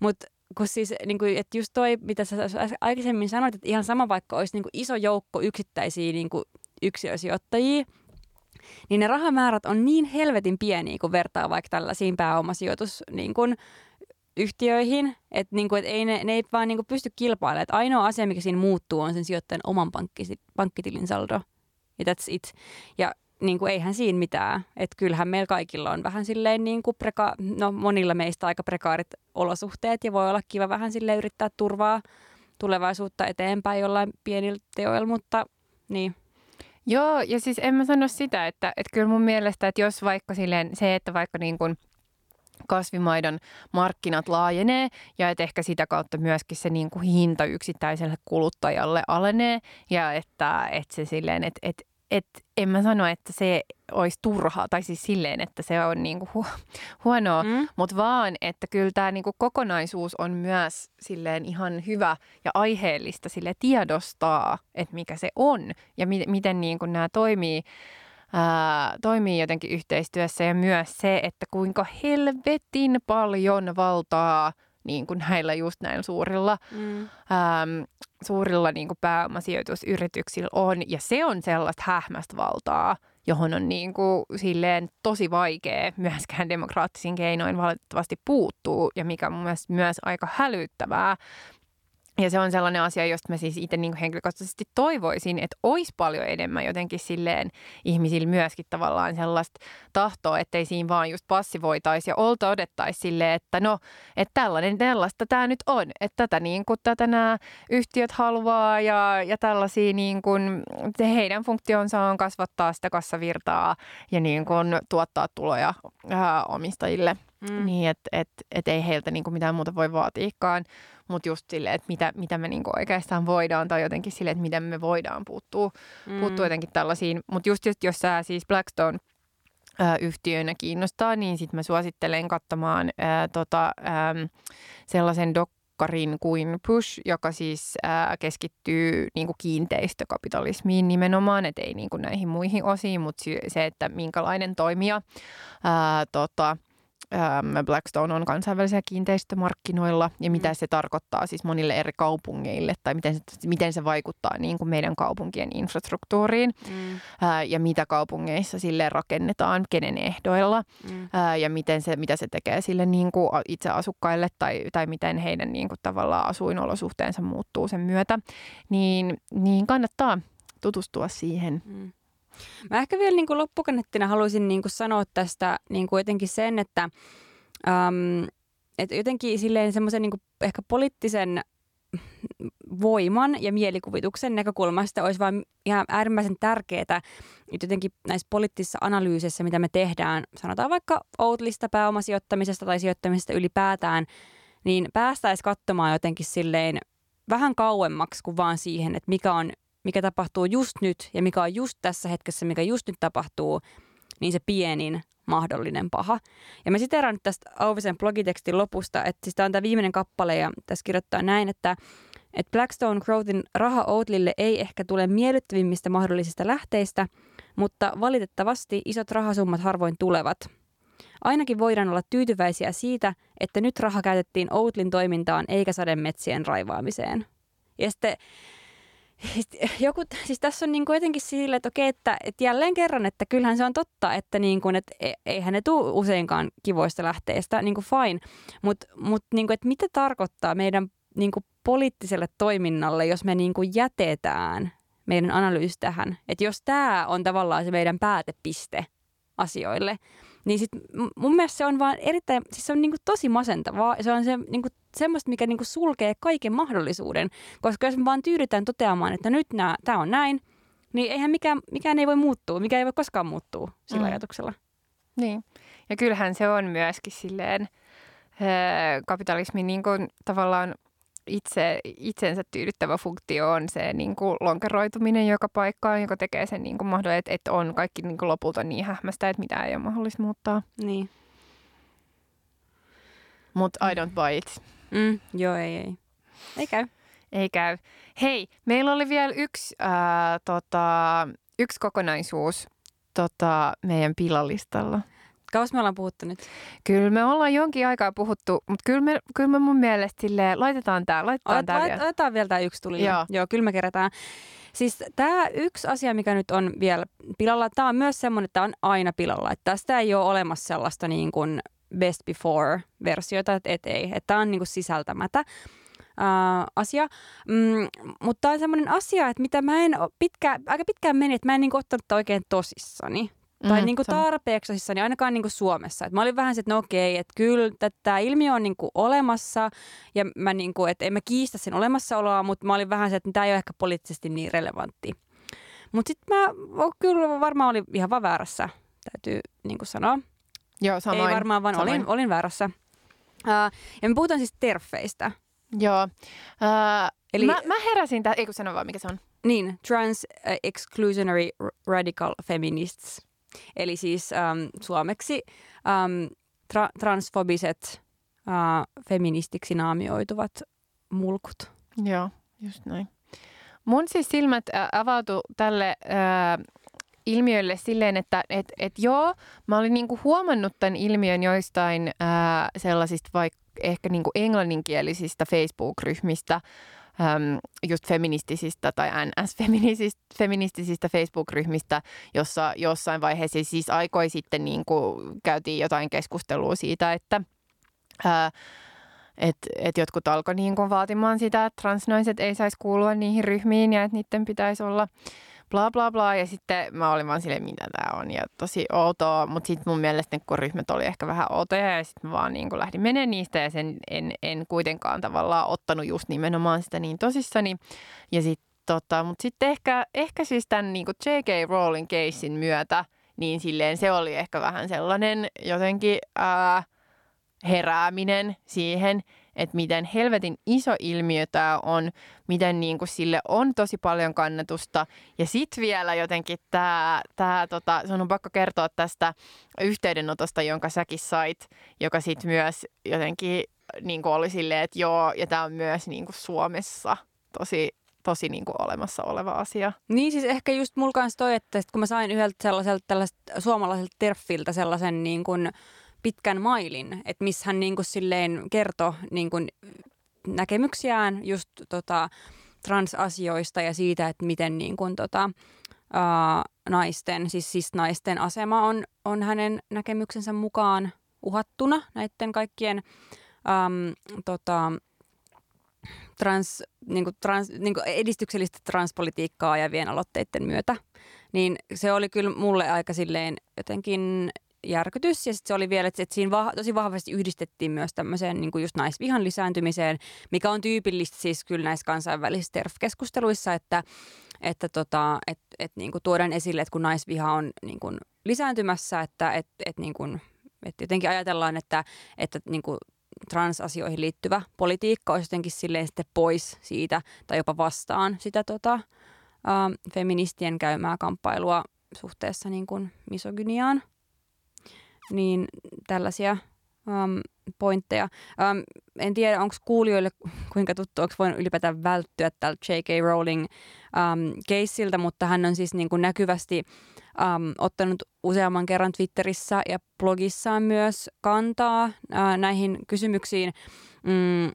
Mutta kun siis, niin kuin, että just toi, mitä sä aikaisemmin sanoit, että ihan sama vaikka olisi niin kuin iso joukko yksittäisiä niin kuin yksilösijoittajia, niin ne rahamäärät on niin helvetin pieniä, kun vertaa vaikka tällaisiin pääomasijoitus niin kuin, yhtiöihin, että niinku, et ei ne, ne ei vaan niinku pysty kilpailemaan. Et ainoa asia, mikä siinä muuttuu, on sen sijoittajan oman pankkisi, pankkitilin saldo. Ja that's it. Ja niinku, eihän siinä mitään. Että kyllähän meillä kaikilla on vähän silleen, niinku preka- no monilla meistä aika prekaarit olosuhteet ja voi olla kiva vähän sille yrittää turvaa tulevaisuutta eteenpäin jollain pienillä teoilla, mutta niin. Joo, ja siis en mä sano sitä, että, että kyllä mun mielestä, että jos vaikka silleen se, että vaikka niin kuin – kasvimaidon markkinat laajenee ja että ehkä sitä kautta myöskin se niin kuin hinta yksittäiselle kuluttajalle alenee ja että, että se silleen, että, että, että en mä sano, että se olisi turhaa, tai siis silleen, että se on niinku hu- huonoa, mm. mutta vaan, että kyllä tämä niinku kokonaisuus on myös silleen ihan hyvä ja aiheellista sille tiedostaa, että mikä se on ja mi- miten niinku nämä toimii ää, toimii jotenkin yhteistyössä ja myös se, että kuinka helvetin paljon valtaa niin kuin näillä just näillä suurilla, mm. äm, suurilla niin kuin pääomasijoitusyrityksillä on. Ja se on sellaista hähmästä valtaa, johon on niin kuin silleen tosi vaikea myöskään demokraattisin keinoin valitettavasti puuttuu ja mikä on mielestä myös aika hälyttävää. Ja se on sellainen asia, josta mä siis itse niin henkilökohtaisesti toivoisin, että olisi paljon enemmän jotenkin silleen ihmisillä myöskin tavallaan sellaista tahtoa, ettei siinä vaan just passivoitaisi ja olta odettaisi silleen, että no, että tällainen tällaista tämä nyt on, että tätä, niin kuin, tätä nämä yhtiöt haluaa ja, ja tällaisia niin kuin, heidän funktionsa on kasvattaa sitä kassavirtaa ja niin kuin, tuottaa tuloja ää, omistajille. Mm. Niin, että et, et ei heiltä niin kuin mitään muuta voi vaatiikaan mutta just silleen, että mitä, mitä me niinku oikeastaan voidaan tai jotenkin silleen, että miten me voidaan puuttua, mm. puuttua jotenkin tällaisiin. Mutta just, just jos sä siis Blackstone yhtiönä kiinnostaa, niin sitten mä suosittelen katsomaan ää, tota, ää, sellaisen dokkarin kuin Push, joka siis ää, keskittyy niin kuin kiinteistökapitalismiin nimenomaan, et ei niin kuin näihin muihin osiin, mutta se, että minkälainen toimija ää, tota, Blackstone on kansainvälisillä kiinteistömarkkinoilla ja mitä se tarkoittaa siis monille eri kaupungeille tai miten se, miten se vaikuttaa niin kuin meidän kaupunkien infrastruktuuriin mm. ja mitä kaupungeissa sille rakennetaan, kenen ehdoilla mm. ja miten se, mitä se tekee sille niin kuin itse asukkaille tai, tai miten heidän niin kuin tavallaan asuinolosuhteensa muuttuu sen myötä, niin, niin kannattaa tutustua siihen. Mm. Mä ehkä vielä niin kuin haluaisin niin kuin sanoa tästä niin kuin jotenkin sen, että, äm, että jotenkin silleen semmoisen niin ehkä poliittisen voiman ja mielikuvituksen näkökulmasta olisi vain ihan äärimmäisen tärkeää, että jotenkin näissä poliittisissa analyyseissä, mitä me tehdään, sanotaan vaikka Outlista pääomasijoittamisesta tai sijoittamisesta ylipäätään, niin päästäisiin katsomaan jotenkin silleen vähän kauemmaksi kuin vaan siihen, että mikä on mikä tapahtuu just nyt ja mikä on just tässä hetkessä, mikä just nyt tapahtuu, niin se pienin mahdollinen paha. Ja mä siteraan nyt tästä Auvisen blogitekstin lopusta, että siis tämä on tämä viimeinen kappale ja tässä kirjoittaa näin, että, että Blackstone Growthin raha Outlille ei ehkä tule miellyttävimmistä mahdollisista lähteistä, mutta valitettavasti isot rahasummat harvoin tulevat. Ainakin voidaan olla tyytyväisiä siitä, että nyt raha käytettiin Outlin toimintaan eikä sademetsien raivaamiseen. Ja sitten joku, siis tässä on niin kuin jotenkin sille, että okei, että, että jälleen kerran, että kyllähän se on totta, että, niin kuin, että e, eihän ne tule useinkaan kivoista lähteistä, niin kuin fine, mutta mut, niin kuin, että mitä tarkoittaa meidän niin kuin poliittiselle toiminnalle, jos me niin kuin jätetään meidän analyysi tähän, että jos tämä on tavallaan se meidän päätepiste asioille, niin sit mun mielestä se on vaan erittäin, siis se on niinku tosi masentavaa. Se on se, niinku, semmoista, mikä niinku sulkee kaiken mahdollisuuden. Koska jos me vaan tyydytään toteamaan, että nyt tämä on näin, niin eihän mikään, mikään ei voi muuttua. Mikä ei voi koskaan muuttua sillä mm. ajatuksella. Niin. Ja kyllähän se on myöskin silleen kapitalismin niin kuin tavallaan itse, itsensä tyydyttävä funktio on se niin kuin lonkeroituminen joka paikkaan, joka tekee sen niin kuin mahdollinen, että, että on kaikki niin kuin lopulta niin hähmästä, että mitä ei ole mahdollista muuttaa. Niin. Mutta I don't buy it. Mm, joo, ei, ei. Ei käy. Ei käy. Hei, meillä oli vielä yksi, ää, tota, yksi kokonaisuus tota, meidän pilalistalla. Kauas me ollaan puhuttu nyt? Kyllä me ollaan jonkin aikaa puhuttu, mutta kyllä me, kyllä me mun mielestä silleen, laitetaan tämä, laitetaan Olet, tämä vielä. Otetaan vielä tämä yksi tuli. Joo. Joo, kyllä me kerätään. Siis tämä yksi asia, mikä nyt on vielä pilalla, tämä on myös semmoinen, että tämä on aina pilalla. Että tästä ei ole olemassa sellaista niin kuin best before-versiota, että et ei. Että tämä on niin kuin sisältämätä. Uh, asia. Mm, mutta tämä on semmoinen asia, että mitä mä en pitkä, aika pitkään meni, että mä en niin ottanut oikein tosissani tai mm, niin kuin tarpeeksi niin ainakaan niin kuin Suomessa. Et mä olin vähän se, että no okei, että kyllä tämä ilmiö on niin kuin olemassa ja mä niin kuin, että en mä kiistä sen olemassaoloa, mutta mä olin vähän se, että tämä ei ole ehkä poliittisesti niin relevantti. Mutta sitten mä kyllä varmaan olin ihan vaan väärässä, täytyy niin kuin sanoa. Joo, samoin. Ei varmaan, vaan olin, olin väärässä. Uh, ja me puhutaan siis terfeistä. Joo. Uh, Eli, mä, mä heräsin, tä- ei kun sano vaan, mikä se on. Niin, Trans Exclusionary Radical Feminists. Eli siis äm, suomeksi äm, tra- transfobiset äh, feministiksi naamioituvat mulkut. Joo, just näin. Mun siis silmät avautu tälle äh, ilmiölle silleen, että et, et joo, mä olin niinku huomannut tämän ilmiön joistain äh, sellaisista vaikka ehkä niinku englanninkielisistä Facebook-ryhmistä, äm, just feministisistä tai NS-feministisistä Facebook-ryhmistä, jossa jossain vaiheessa siis aikoi sitten niin kuin käytiin jotain keskustelua siitä, että ää, et, et jotkut alkoivat niin vaatimaan sitä, että transnaiset ei saisi kuulua niihin ryhmiin ja että niiden pitäisi olla bla bla bla. Ja sitten mä olin vaan silleen, mitä tämä on ja tosi outoa. Mutta sitten mun mielestä ne ryhmät oli ehkä vähän outoja ja sitten mä vaan niin kuin lähdin menemään niistä ja sen en, en kuitenkaan tavallaan ottanut just nimenomaan sitä niin tosissani. Ja sitten tota, mutta sitten ehkä, ehkä siis tämän niin kuin J.K. Rowling casein myötä, niin silleen se oli ehkä vähän sellainen jotenkin ää, herääminen siihen, että miten helvetin iso ilmiö tämä on, miten niin kuin sille on tosi paljon kannatusta. Ja sitten vielä jotenkin tämä, tämä tota, sun on pakko kertoa tästä yhteydenotosta, jonka säkin sait, joka sitten myös jotenkin niin kuin oli silleen, että joo, ja tämä on myös niin kuin Suomessa tosi tosi niin kuin olemassa oleva asia. Niin siis ehkä just mulla kanssa toi, että kun mä sain yhdeltä sellaiselta suomalaiselta terfiltä sellaisen niin kuin pitkän mailin, että missä hän niin kuin silleen kertoi niin kuin näkemyksiään just tota, transasioista ja siitä, että miten niin kuin, tota, ää, naisten, siis, siis naisten asema on, on hänen näkemyksensä mukaan uhattuna näiden kaikkien äm, tota, trans, niin kuin trans, niin kuin edistyksellistä transpolitiikkaa ajavien aloitteiden myötä. Niin se oli kyllä mulle aika silleen jotenkin järkytys. Ja sitten se oli vielä, että siinä va- tosi vahvasti yhdistettiin myös tämmöiseen niin just naisvihan lisääntymiseen, mikä on tyypillistä siis kyllä näissä kansainvälisissä TERF-keskusteluissa, että, että tota, et, et, niin kuin tuodaan esille, että kun naisviha on niin kuin lisääntymässä, että et, et, niin kuin, että jotenkin ajatellaan, että, että niin kuin transasioihin liittyvä politiikka olisi jotenkin silleen sitten pois siitä tai jopa vastaan sitä tota, ä, feministien käymää kamppailua suhteessa niin kuin misogyniaan. Niin tällaisia um, pointteja. Um, en tiedä, onko kuulijoille kuinka tuttu, onko voinut ylipäätään välttyä tältä J.K. Rowling um, keissiltä, mutta hän on siis niin kuin näkyvästi um, ottanut useamman kerran Twitterissä ja blogissaan myös kantaa uh, näihin kysymyksiin. Mm,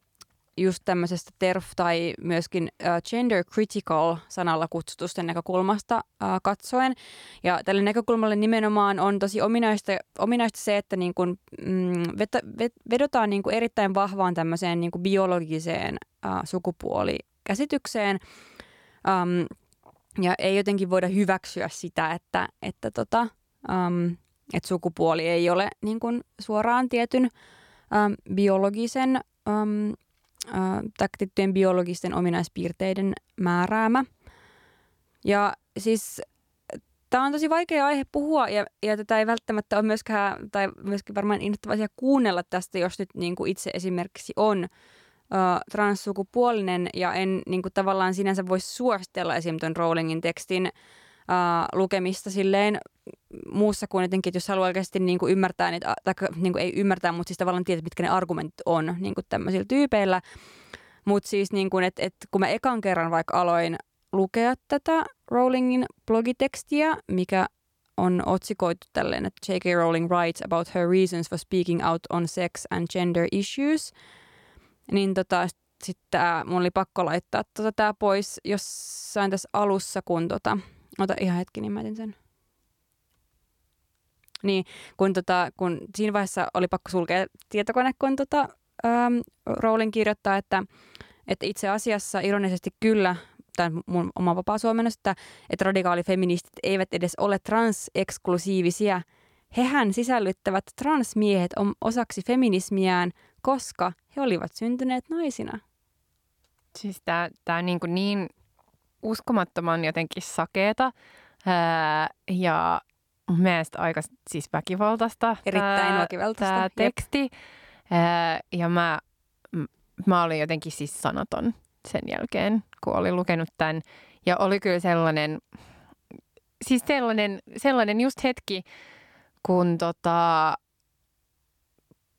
just tämmöisestä TERF tai myöskin uh, gender critical sanalla kutsutusten näkökulmasta uh, katsoen. Ja tälle näkökulmalle nimenomaan on tosi ominaista, ominaista se, että niin kun, mm, vet, vet, vedotaan niin kuin erittäin vahvaan tämmöiseen niin kuin biologiseen uh, sukupuolikäsitykseen. Um, ja ei jotenkin voida hyväksyä sitä, että, että, tota, um, että sukupuoli ei ole niin kuin suoraan tietyn um, biologisen um, äh, biologisten ominaispiirteiden määräämä. Ja siis tämä on tosi vaikea aihe puhua ja, ja tätä ei välttämättä ole myöskään, tai myöskin varmaan innoittava kuunnella tästä, jos nyt niin kuin itse esimerkiksi on äh, transsukupuolinen ja en niin kuin tavallaan sinänsä voi suositella esimerkiksi tuon Rowlingin tekstin äh, lukemista silleen muussa kuin jotenkin, että jos haluaa oikeasti niin kuin ymmärtää niitä, tai niin kuin ei ymmärtää, mutta siis tavallaan tietää, mitkä ne argumentit on niin kuin tämmöisillä tyypeillä. Mutta siis niin kuin, että, että kun mä ekan kerran vaikka aloin lukea tätä Rowlingin blogitekstiä, mikä on otsikoitu tälleen, että J.K. Rowling writes about her reasons for speaking out on sex and gender issues, niin tota, sitten mun oli pakko laittaa tota tämä pois jossain tässä alussa, kun tota, ota ihan hetki, niin mä sen. Niin, kun, tota, kun siinä vaiheessa oli pakko sulkea tietokone, kun tota, ähm, Rowling kirjoittaa, että, että itse asiassa ironisesti kyllä, tämä mun oma vapaa suomennos, että, että radikaalifeministit eivät edes ole transeksklusiivisia. Hehän sisällyttävät transmiehet osaksi feminismiään, koska he olivat syntyneet naisina. Siis tämä on niin, niin uskomattoman jotenkin sakeeta ää, ja mielestä aika siis väkivaltaista. Erittäin tää, väkivaltaista. Tämä teksti. Ää, ja mä, mä olin jotenkin siis sanaton sen jälkeen, kun olin lukenut tämän. Ja oli kyllä sellainen, siis sellainen, sellainen just hetki, kun tota,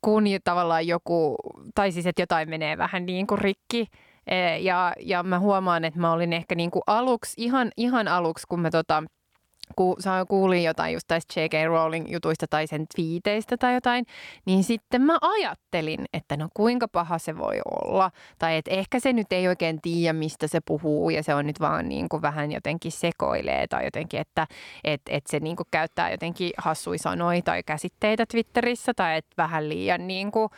kun tavallaan joku, tai siis että jotain menee vähän niin kuin rikki. Ja, ja mä huomaan, että mä olin ehkä niin kuin aluksi, ihan, ihan aluksi, kun mä tota, kun kuulin jotain just tästä J.K. Rowling jutuista tai sen twiiteistä tai jotain, niin sitten mä ajattelin, että no kuinka paha se voi olla. Tai että ehkä se nyt ei oikein tiedä, mistä se puhuu ja se on nyt vaan niin kuin vähän jotenkin sekoilee tai jotenkin, että et, et se niin kuin käyttää jotenkin hassui sanoja tai käsitteitä Twitterissä tai että vähän liian niin kuin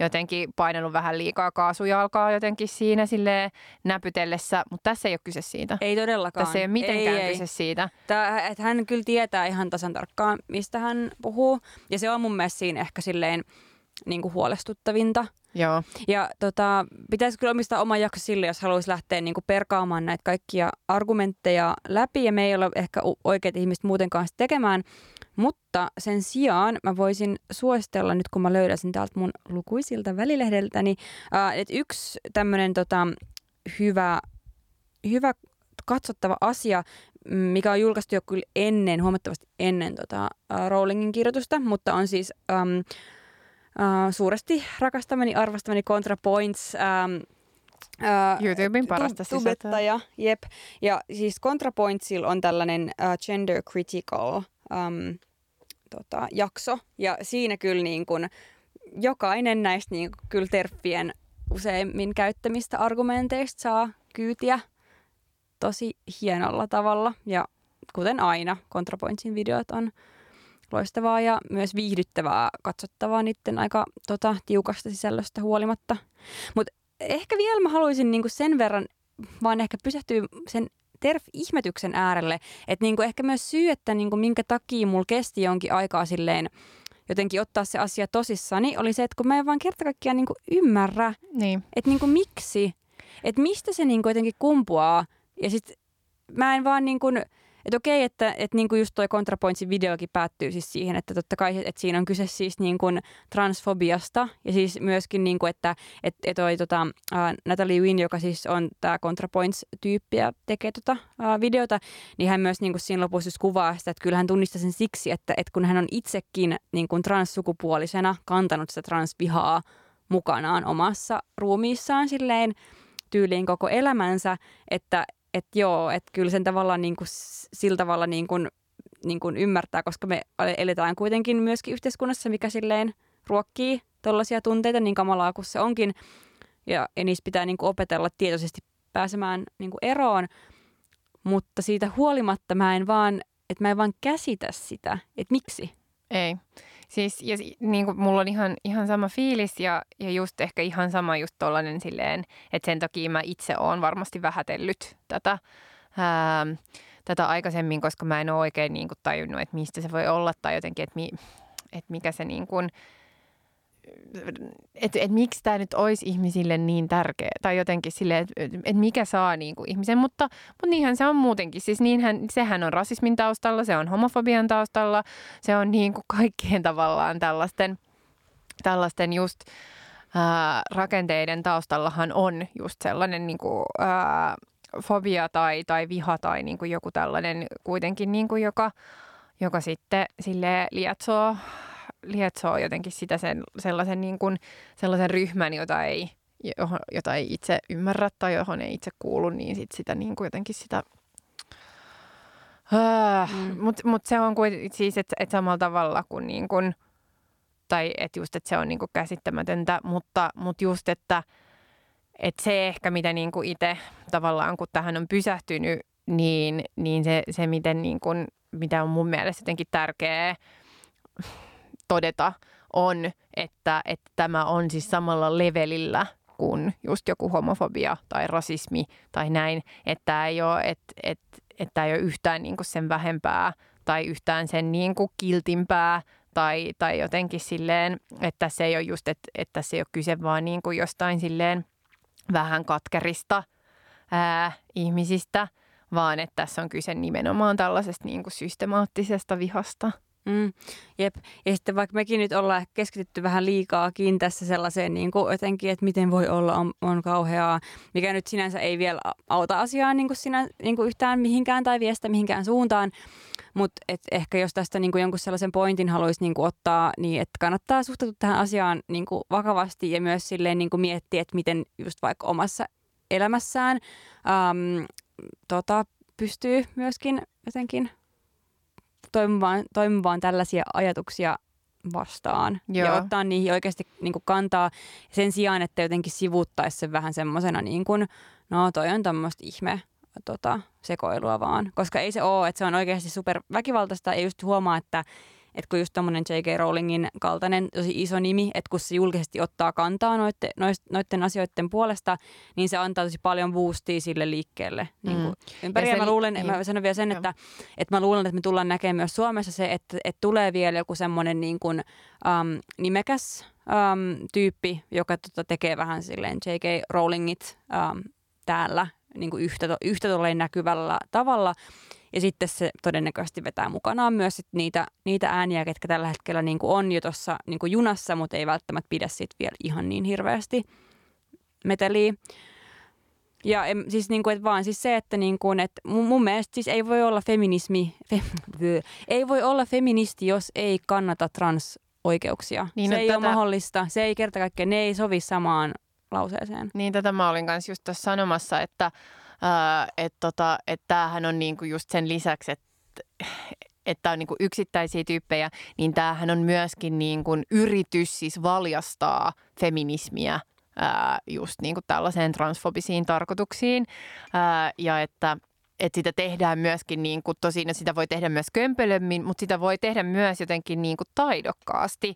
jotenkin painanut vähän liikaa kaasujalkaa jotenkin siinä sille näpytellessä, mutta tässä ei ole kyse siitä. Ei todellakaan. Tässä ei ole mitenkään ei, kyse ei. siitä. Tää, että hän kyllä tietää ihan tasan tarkkaan, mistä hän puhuu. Ja se on mun mielestä siinä ehkä silleen niin kuin huolestuttavinta. Joo. Ja tota, pitäisi kyllä omistaa oma jakso sille, jos haluaisi lähteä niin kuin perkaamaan näitä kaikkia argumentteja läpi. Ja me ei ole ehkä oikeat ihmiset muutenkaan tekemään. Mutta sen sijaan mä voisin suositella nyt, kun mä löydän sen täältä mun lukuisilta välilehdeltäni, äh, että yksi tämmöinen tota, hyvä, hyvä katsottava asia, mikä on julkaistu jo kyllä ennen, huomattavasti ennen tota, uh, Rowlingin kirjoitusta, mutta on siis um, uh, suuresti rakastamani, arvostamani ContraPoints um, Uh, YouTuben parasta tubettaja, jep. Ja siis ContraPointsilla on tällainen uh, gender critical um, tota, jakso. Ja siinä kyllä niin kuin, jokainen näistä niin kuin, kyllä terppien useimmin käyttämistä argumenteista saa kyytiä tosi hienolla tavalla. Ja kuten aina, ContraPointsin videot on loistavaa ja myös viihdyttävää katsottavaa niiden aika tota, tiukasta sisällöstä huolimatta. Mutta ehkä vielä mä haluaisin niinku sen verran vaan ehkä pysähtyä sen TERF-ihmetyksen äärelle, että niinku ehkä myös syy, että niinku minkä takia mulla kesti jonkin aikaa silleen jotenkin ottaa se asia tosissani, oli se, että kun mä en vaan kerta kaikkiaan niinku ymmärrä, Niin. että niinku miksi, että mistä se niinku jotenkin kumpuaa. Ja sitten mä en vaan niinku, että okei, että, että niinku just toi ContraPointsin videokin päättyy siis siihen, että totta kai, että siinä on kyse siis niinku transfobiasta ja siis myöskin, niinku, että et, et toi, tota, ää, Natalie Wynn, joka siis on tämä ContraPoints-tyyppi ja tekee tota, ää, videota, niin hän myös niinku siinä lopussa just kuvaa sitä, että kyllä hän tunnistaa sen siksi, että, että kun hän on itsekin niinku transsukupuolisena kantanut sitä transvihaa mukanaan omassa ruumiissaan silleen tyyliin koko elämänsä, että et joo, että kyllä sen tavallaan niin kuin, sillä tavalla niin kuin, niin kuin ymmärtää, koska me eletään kuitenkin myöskin yhteiskunnassa, mikä silleen ruokkii tällaisia tunteita niin kamalaa kuin se onkin. Ja, ja niistä pitää niin kuin opetella tietoisesti pääsemään niin kuin eroon. Mutta siitä huolimatta mä en vaan, että mä en vaan käsitä sitä, että miksi. Ei. Siis ja, niin kuin mulla on ihan, ihan sama fiilis ja, ja just ehkä ihan sama just tollainen silleen, että sen takia mä itse oon varmasti vähätellyt tätä, ää, tätä aikaisemmin, koska mä en ole oikein niin kuin tajunnut, että mistä se voi olla tai jotenkin, että, mi, että mikä se niin kuin, että et miksi tämä nyt olisi ihmisille niin tärkeä tai jotenkin silleen, että et, mikä saa niin kuin ihmisen, mutta, mutta niinhän se on muutenkin. Siis niinhän, sehän on rasismin taustalla, se on homofobian taustalla, se on niin kuin kaikkien tavallaan tällaisten, tällaisten just ää, rakenteiden taustallahan on just sellainen niin kuin, ää, fobia tai, tai viha tai niin kuin joku tällainen kuitenkin, niin kuin joka, joka sitten sille lietsoo lietsoo jotenkin sitä sen, sellaisen, niin kuin, sellaisen ryhmän, jota ei, johon, jota ei itse ymmärrä tai johon ei itse kuulu, niin sit sitä niin kuin jotenkin sitä... Mm. Mutta mut se on kuin, siis, että et samalla tavalla kuin, niin kuin tai että just, että se on niin kuin käsittämätöntä, mutta, mutta just, että et se ehkä, mitä niin kuin itse tavallaan, kun tähän on pysähtynyt, niin, niin se, se miten niin kuin, mitä on mun mielestä jotenkin tärkeää todeta, on, että, että tämä on siis samalla levelillä kuin just joku homofobia tai rasismi tai näin, että ei ole, että, että, että ei ole yhtään niin kuin sen vähempää tai yhtään sen niin kuin kiltimpää tai, tai jotenkin silleen, että se ei ole just, että, että se ei ole kyse vaan niin kuin jostain silleen vähän katkerista ää, ihmisistä, vaan että tässä on kyse nimenomaan tällaisesta niin kuin systemaattisesta vihasta. Mm, jep. Ja sitten vaikka mekin nyt ollaan keskitytty vähän liikaakin tässä sellaiseen niin kuin jotenkin, että miten voi olla, on, on kauheaa, mikä nyt sinänsä ei vielä auta asiaa niin kuin sinä, niin kuin yhtään mihinkään tai viestä mihinkään suuntaan. Mutta ehkä jos tästä niin kuin jonkun sellaisen pointin haluaisi niin kuin ottaa, niin että kannattaa suhtautua tähän asiaan niin kuin vakavasti ja myös silleen niin kuin miettiä, että miten just vaikka omassa elämässään äm, tota, pystyy myöskin jotenkin toimimaan, toimimaan tällaisia ajatuksia vastaan Joo. ja ottaa niihin oikeasti niin kuin kantaa sen sijaan, että jotenkin sivuuttaisi sen vähän semmoisena niin kuin, no toi on tämmöistä ihme tota, sekoilua vaan. Koska ei se ole, että se on oikeasti super väkivaltaista ja just huomaa, että että kun just tommonen J.K. Rowlingin kaltainen tosi iso nimi, että kun se julkisesti ottaa kantaa noitten, noitten asioiden puolesta, niin se antaa tosi paljon boostia sille liikkeelle. Mm. Niin kuin ympäri. Ja, ja mä luulen, niin. mä sanon vielä sen, että, että mä luulen, että me tullaan näkemään myös Suomessa se, että, että tulee vielä joku semmoinen niin kuin, um, nimekäs um, tyyppi, joka tota, tekee vähän silleen J.K. Rowlingit um, täällä niin kuin yhtä, yhtä näkyvällä tavalla. Ja sitten se todennäköisesti vetää mukanaan myös sit niitä, niitä ääniä, ketkä tällä hetkellä niin kuin on jo tuossa niin junassa, mutta ei välttämättä pidä sit vielä ihan niin hirveästi meteliä. Ja em, siis, niin kuin, että vaan siis se, että, niin kuin, että mun, mun mielestä siis ei voi olla feminismi, fe, ei voi olla feministi, jos ei kannata transoikeuksia. Niin, se no ei tätä... ole mahdollista. Se ei kerta kaikkiaan, ne ei sovi samaan lauseeseen. Niin, tätä mä olin kanssa just tuossa sanomassa, että että tota, et tämähän on niinku just sen lisäksi, että että on niin kuin yksittäisiä tyyppejä, niin tämähän on myöskin niin kuin yritys siis valjastaa feminismiä ää, just niin kuin tällaiseen transfobisiin tarkoituksiin. Ää, ja että että sitä tehdään myöskin, niin kuin, tosin no sitä voi tehdä myös kömpelömmin, mutta sitä voi tehdä myös jotenkin niin kuin taidokkaasti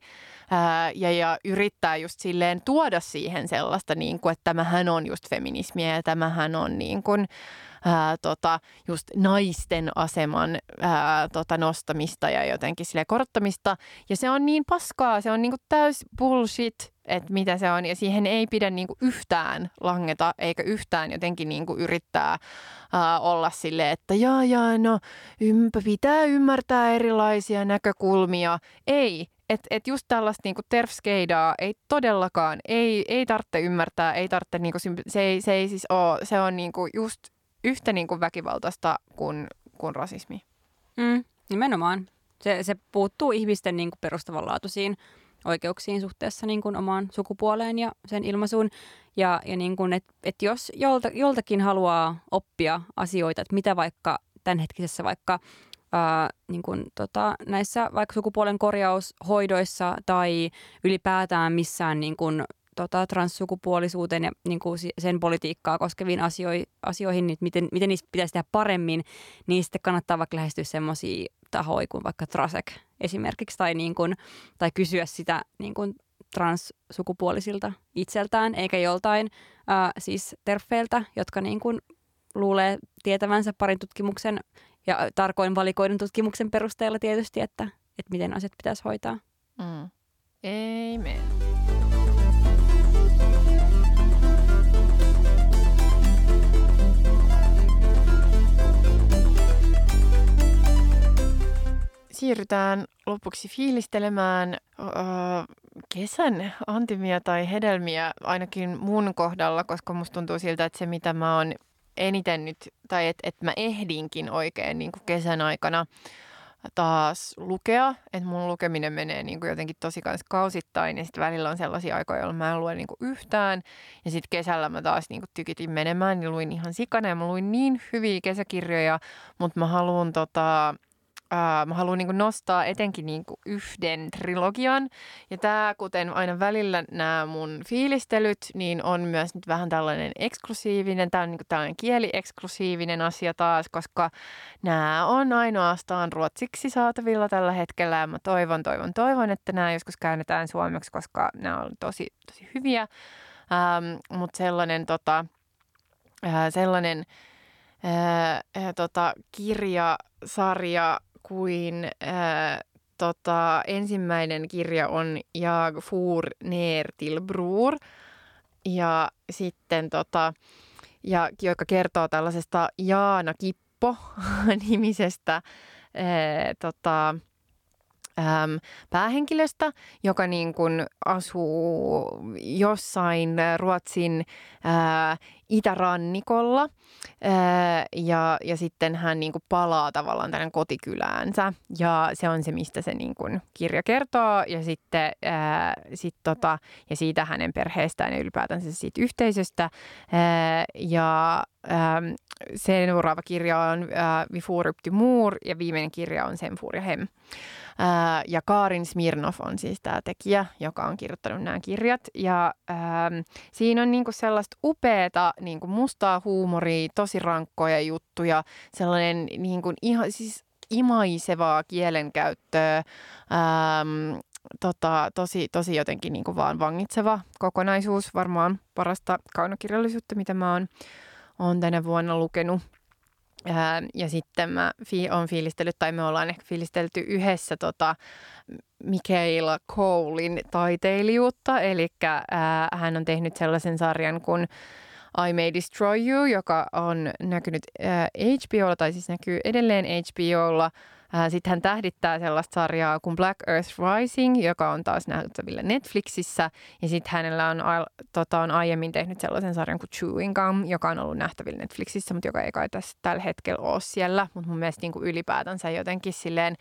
ää, ja, ja yrittää just silleen tuoda siihen sellaista, niin kuin, että tämähän on just feminismiä ja tämähän on niin kuin, ää, tota, just naisten aseman ää, tota, nostamista ja jotenkin sille korottamista. Ja se on niin paskaa, se on niin kuin täys bullshit, että mitä se on. Ja siihen ei pidä niin kuin yhtään langeta eikä yhtään jotenkin niin kuin yrittää ää, olla sille, että jaa, jaa, no ympä, pitää ymmärtää erilaisia näkökulmia. Ei, että et just tällaista niinku terfskeidaa ei todellakaan, ei, ei tarvitse ymmärtää, ei tarvitse, niinku, se, ei, se ei siis ole, se on niinku just yhtä niin kuin väkivaltaista kuin, kuin rasismi. Mm, nimenomaan. Se, se puuttuu ihmisten niin kuin perustavanlaatuisiin oikeuksiin suhteessa niin kuin omaan sukupuoleen ja sen ilmaisuun. Ja, ja niin kuin, et, et jos jolta, joltakin haluaa oppia asioita, että mitä vaikka tämänhetkisessä vaikka ää, niin kuin, tota, näissä vaikka sukupuolen korjaushoidoissa tai ylipäätään missään niin kuin, tota, transsukupuolisuuteen ja niin kuin sen politiikkaa koskeviin asioihin, asioihin niin miten, miten niistä pitäisi tehdä paremmin, niin sitten kannattaa vaikka lähestyä semmoisia tahoja kuin vaikka Trasek esimerkiksi tai, niin kuin, tai kysyä sitä niin kuin transsukupuolisilta itseltään, eikä joltain ää, siis terfeiltä, jotka niin kuin luulee tietävänsä parin tutkimuksen ja tarkoin valikoidun tutkimuksen perusteella tietysti, että, että miten asiat pitäisi hoitaa. Mm. Amen. Siirrytään lopuksi fiilistelemään äh, kesän antimia tai hedelmiä ainakin mun kohdalla, koska musta tuntuu siltä, että se mitä mä oon eniten nyt, tai että et mä ehdinkin oikein niin kuin kesän aikana taas lukea, että mun lukeminen menee niin kuin jotenkin tosi kans kausittain ja sitten välillä on sellaisia aikoja, jolloin mä en lue niin kuin yhtään ja sitten kesällä mä taas niin kuin tykitin menemään ja luin ihan sikana ja mä luin niin hyviä kesäkirjoja, mutta mä haluan tota, mä haluan niin nostaa etenkin niin yhden trilogian. Ja tämä, kuten aina välillä nämä mun fiilistelyt, niin on myös nyt vähän tällainen eksklusiivinen, tämä on niin tällainen kielieksklusiivinen asia taas, koska nämä on ainoastaan ruotsiksi saatavilla tällä hetkellä. Ja mä toivon, toivon, toivon, että nämä joskus käännetään suomeksi, koska nämä on tosi, tosi hyviä. Ähm, Mutta sellainen, tota, äh, sellainen äh, äh, tota, kirjasarja kuin äh, tota, ensimmäinen kirja on Jag for ner till Bror. Ja sitten tota, ja, joka kertoo tällaisesta Jaana Kippo-nimisestä äh, tota, äm, päähenkilöstä, joka niin kuin asuu jossain Ruotsin ää, itärannikolla. Ää, ja, ja sitten hän niin kuin palaa tavallaan tänne kotikyläänsä. Ja se on se, mistä se niin kuin kirja kertoo. Ja sitten ää, sit tota, ja siitä hänen perheestään ja ylipäätänsä siitä yhteisöstä. Ää, ja ää, seuraava kirja on ää, Vi ja viimeinen kirja on Sen for ja hem. Ää, ja Kaarin Smirnov on siis tämä tekijä, joka on kirjoittanut nämä kirjat. Ja ää, siinä on niinku sellaista upeata niinku mustaa huumoria, tosi rankkoja juttuja, sellainen niinku ihan siis imaisevaa kielenkäyttöä, ähm, tota, tosi, tosi jotenkin niin kuin vaan vangitseva kokonaisuus. Varmaan parasta kaunokirjallisuutta, mitä mä oon, oon tänä vuonna lukenut. Ja sitten mä fi- on fiilistellyt, tai me ollaan ehkä fiilistelty yhdessä tota, Michaela Colein taiteilijuutta. Eli hän on tehnyt sellaisen sarjan kuin I May Destroy You, joka on näkynyt ää, HBOlla, tai siis näkyy edelleen HBOlla – sitten hän tähdittää sellaista sarjaa kuin Black Earth Rising, joka on taas nähtävillä Netflixissä. Ja sitten hänellä on, tota, on aiemmin tehnyt sellaisen sarjan kuin Chewing Gum, joka on ollut nähtävillä Netflixissä, mutta joka ei kai tässä tällä hetkellä ole siellä. Mutta mun mielestä niin kuin ylipäätänsä jotenkin silleen,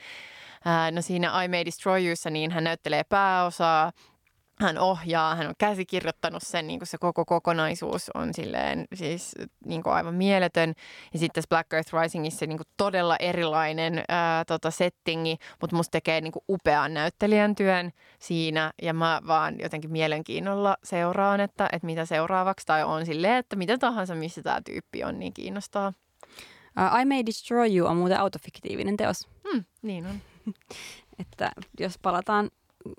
no siinä I May Destroy Youssa, niin hän näyttelee pääosaa hän ohjaa, hän on käsikirjoittanut sen, niin kuin se koko kokonaisuus on silleen siis niin kuin aivan mieletön. Ja sitten tässä Black Earth Risingissa niin kuin todella erilainen ää, tota settingi, mutta musta tekee niin kuin upean näyttelijän työn siinä. Ja mä vaan jotenkin mielenkiinnolla seuraan, että, että mitä seuraavaksi. Tai on silleen, että mitä tahansa, missä tämä tyyppi on, niin kiinnostaa. Uh, I May Destroy You on muuten autofiktiivinen teos. Hmm, niin on. että jos palataan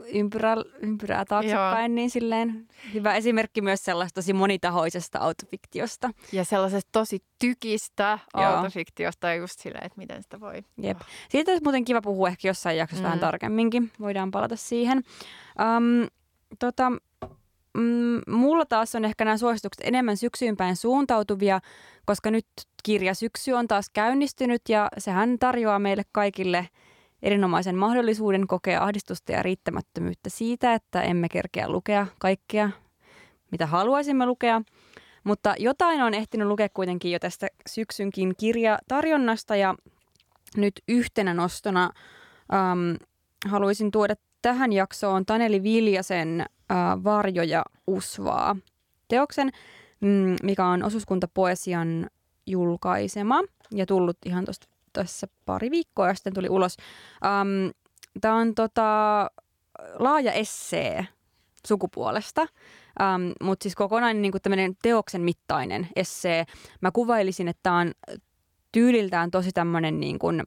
ympyrää, ympyrää taaksepäin, Joo. niin silleen hyvä esimerkki myös sellaista tosi monitahoisesta autofiktiosta. Ja sellaisesta tosi tykistä Joo. autofiktiosta just silleen, että miten sitä voi. Jep. Siitä olisi muuten kiva puhua ehkä jossain jaksossa mm. vähän tarkemminkin. Voidaan palata siihen. Um, tota, mm, mulla taas on ehkä nämä suositukset enemmän syksyyn päin suuntautuvia, koska nyt kirja Syksy on taas käynnistynyt ja sehän tarjoaa meille kaikille – erinomaisen mahdollisuuden kokea ahdistusta ja riittämättömyyttä siitä, että emme kerkeä lukea kaikkea, mitä haluaisimme lukea. Mutta jotain on ehtinyt lukea kuitenkin jo tästä syksynkin kirjatarjonnasta ja nyt yhtenä nostona ähm, haluaisin tuoda tähän jaksoon Taneli Viljasen äh, Varjo ja Usvaa teoksen, mm, mikä on osuuskuntapoesian julkaisema ja tullut ihan tuosta tässä pari viikkoa sitten tuli ulos. Um, Tämä on tota, laaja essee sukupuolesta, um, mutta siis kokonainen niin tämmöinen teoksen mittainen essee. Mä kuvailisin, että tämä on tyyliltään tosi tämmöinen niin kuin,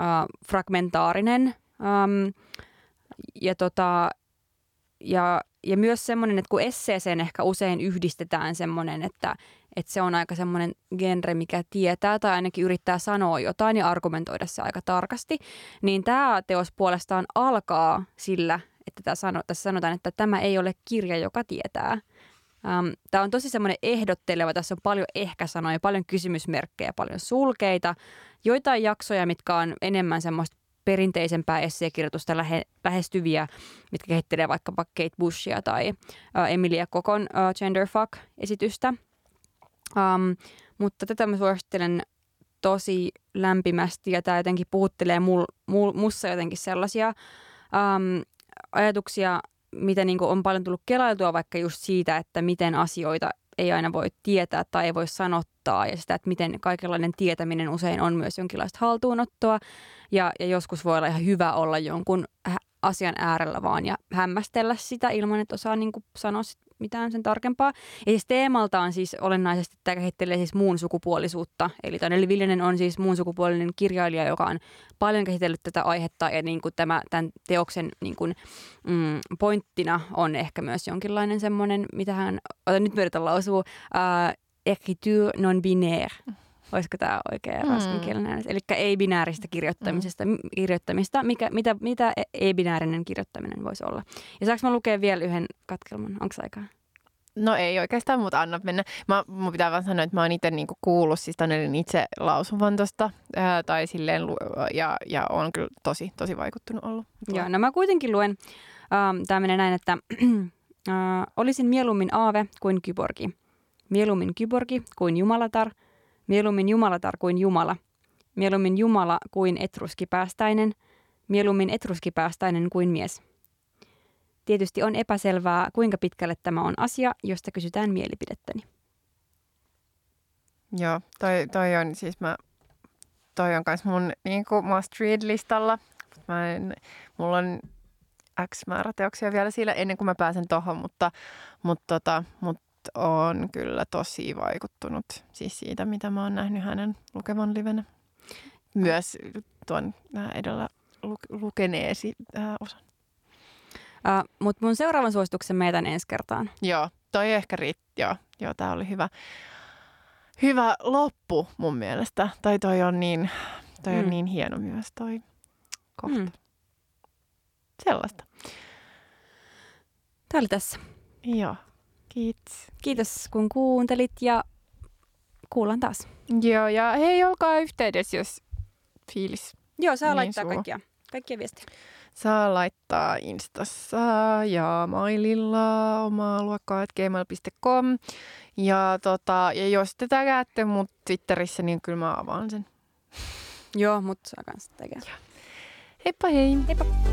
uh, fragmentaarinen um, ja, tota, ja, ja myös semmoinen, että kun esseeseen ehkä usein yhdistetään semmoinen, että että se on aika semmoinen genre, mikä tietää tai ainakin yrittää sanoa jotain ja argumentoida se aika tarkasti, niin tämä teos puolestaan alkaa sillä, että sano, tässä sanotaan, että tämä ei ole kirja, joka tietää. Um, tämä on tosi semmoinen ehdotteleva, tässä on paljon ehkä-sanoja, paljon kysymysmerkkejä, paljon sulkeita, joitain jaksoja, mitkä on enemmän semmoista perinteisempää esseekirjoitusta lähe, lähestyviä, mitkä kehittelee vaikkapa Kate Bushia tai uh, Emilia Kokon uh, Genderfuck-esitystä – Um, mutta tätä mä suosittelen tosi lämpimästi ja tämä jotenkin puhuttelee mul, mul, mussa jotenkin sellaisia um, ajatuksia, mitä niin on paljon tullut kelailtua vaikka just siitä, että miten asioita ei aina voi tietää tai ei voi sanottaa ja sitä, että miten kaikenlainen tietäminen usein on myös jonkinlaista haltuunottoa ja, ja joskus voi olla ihan hyvä olla jonkun asian äärellä vaan ja hämmästellä sitä ilman, että osaa niin sanoa sit mitään sen tarkempaa. Ja siis teemaltaan siis olennaisesti tämä käsittelee siis muun sukupuolisuutta. Eli Taneli Viljanen on siis muun sukupuolinen kirjailija, joka on paljon käsitellyt tätä aihetta ja niin kuin tämä, tämän teoksen niin kuin, mm, pointtina on ehkä myös jonkinlainen semmoinen, mitä hän, nyt me yritän lausua, uh, écriture non-binaire. Olisiko tämä oikea mm. ranskankielinen? Eli ei-binääristä kirjoittamisesta, mm. kirjoittamista. Mikä, mitä, mitä e- ei-binäärinen kirjoittaminen voisi olla? Ja saanko mä lukea vielä yhden katkelman? Onko aikaa? No ei oikeastaan, mutta anna mennä. Mä, mun pitää vaan sanoa, että mä oon itse niinku kuullut siis Tanelin itse lausuvan tosta, ää, tai silleen, ja, ja on kyllä tosi, tosi vaikuttunut ollut. Joo, no mä kuitenkin luen. Ähm, Tämä menee näin, että äh, olisin mieluummin aave kuin kyborgi. Mieluummin kyborgi kuin jumalatar – Mieluummin jumalatar kuin Jumala. Mieluummin Jumala kuin etruskipäästäinen. Mieluummin etruskipäästäinen kuin mies. Tietysti on epäselvää, kuinka pitkälle tämä on asia, josta kysytään mielipidettäni. Joo, toi, toi on siis mä, toi on kans mun niin must read-listalla. Mä en, mulla on X määrä teoksia vielä siellä ennen kuin mä pääsen tohon, mutta, mutta, tota, mutta on kyllä tosi vaikuttunut siis siitä, mitä mä oon nähnyt hänen lukevan livenä. Myös tuon äh, edellä lukeneesi äh, osan. Uh, Mutta mun seuraavan suosituksen meidän ensi kertaan. Joo, toi ehkä riitti. Joo, joo tää oli hyvä, hyvä loppu mun mielestä. Tai toi on niin, toi mm. on niin hieno myös toi kohta. Mm. Sellaista. Tämä oli tässä. Joo. Kiitos. Kiitos kun kuuntelit ja kuullaan taas. Joo, ja hei, olkaa yhteydessä, jos fiilis. Joo, saa niin laittaa sua. kaikkia, kaikkia viestiä. Saa laittaa Instassa ja maililla omaa luokkaa gmail.com. Ja, tota, ja jos te tägäätte mut Twitterissä, niin kyllä mä avaan sen. Joo, mutta saa kanssa tägää. Heippa hei! Heippa!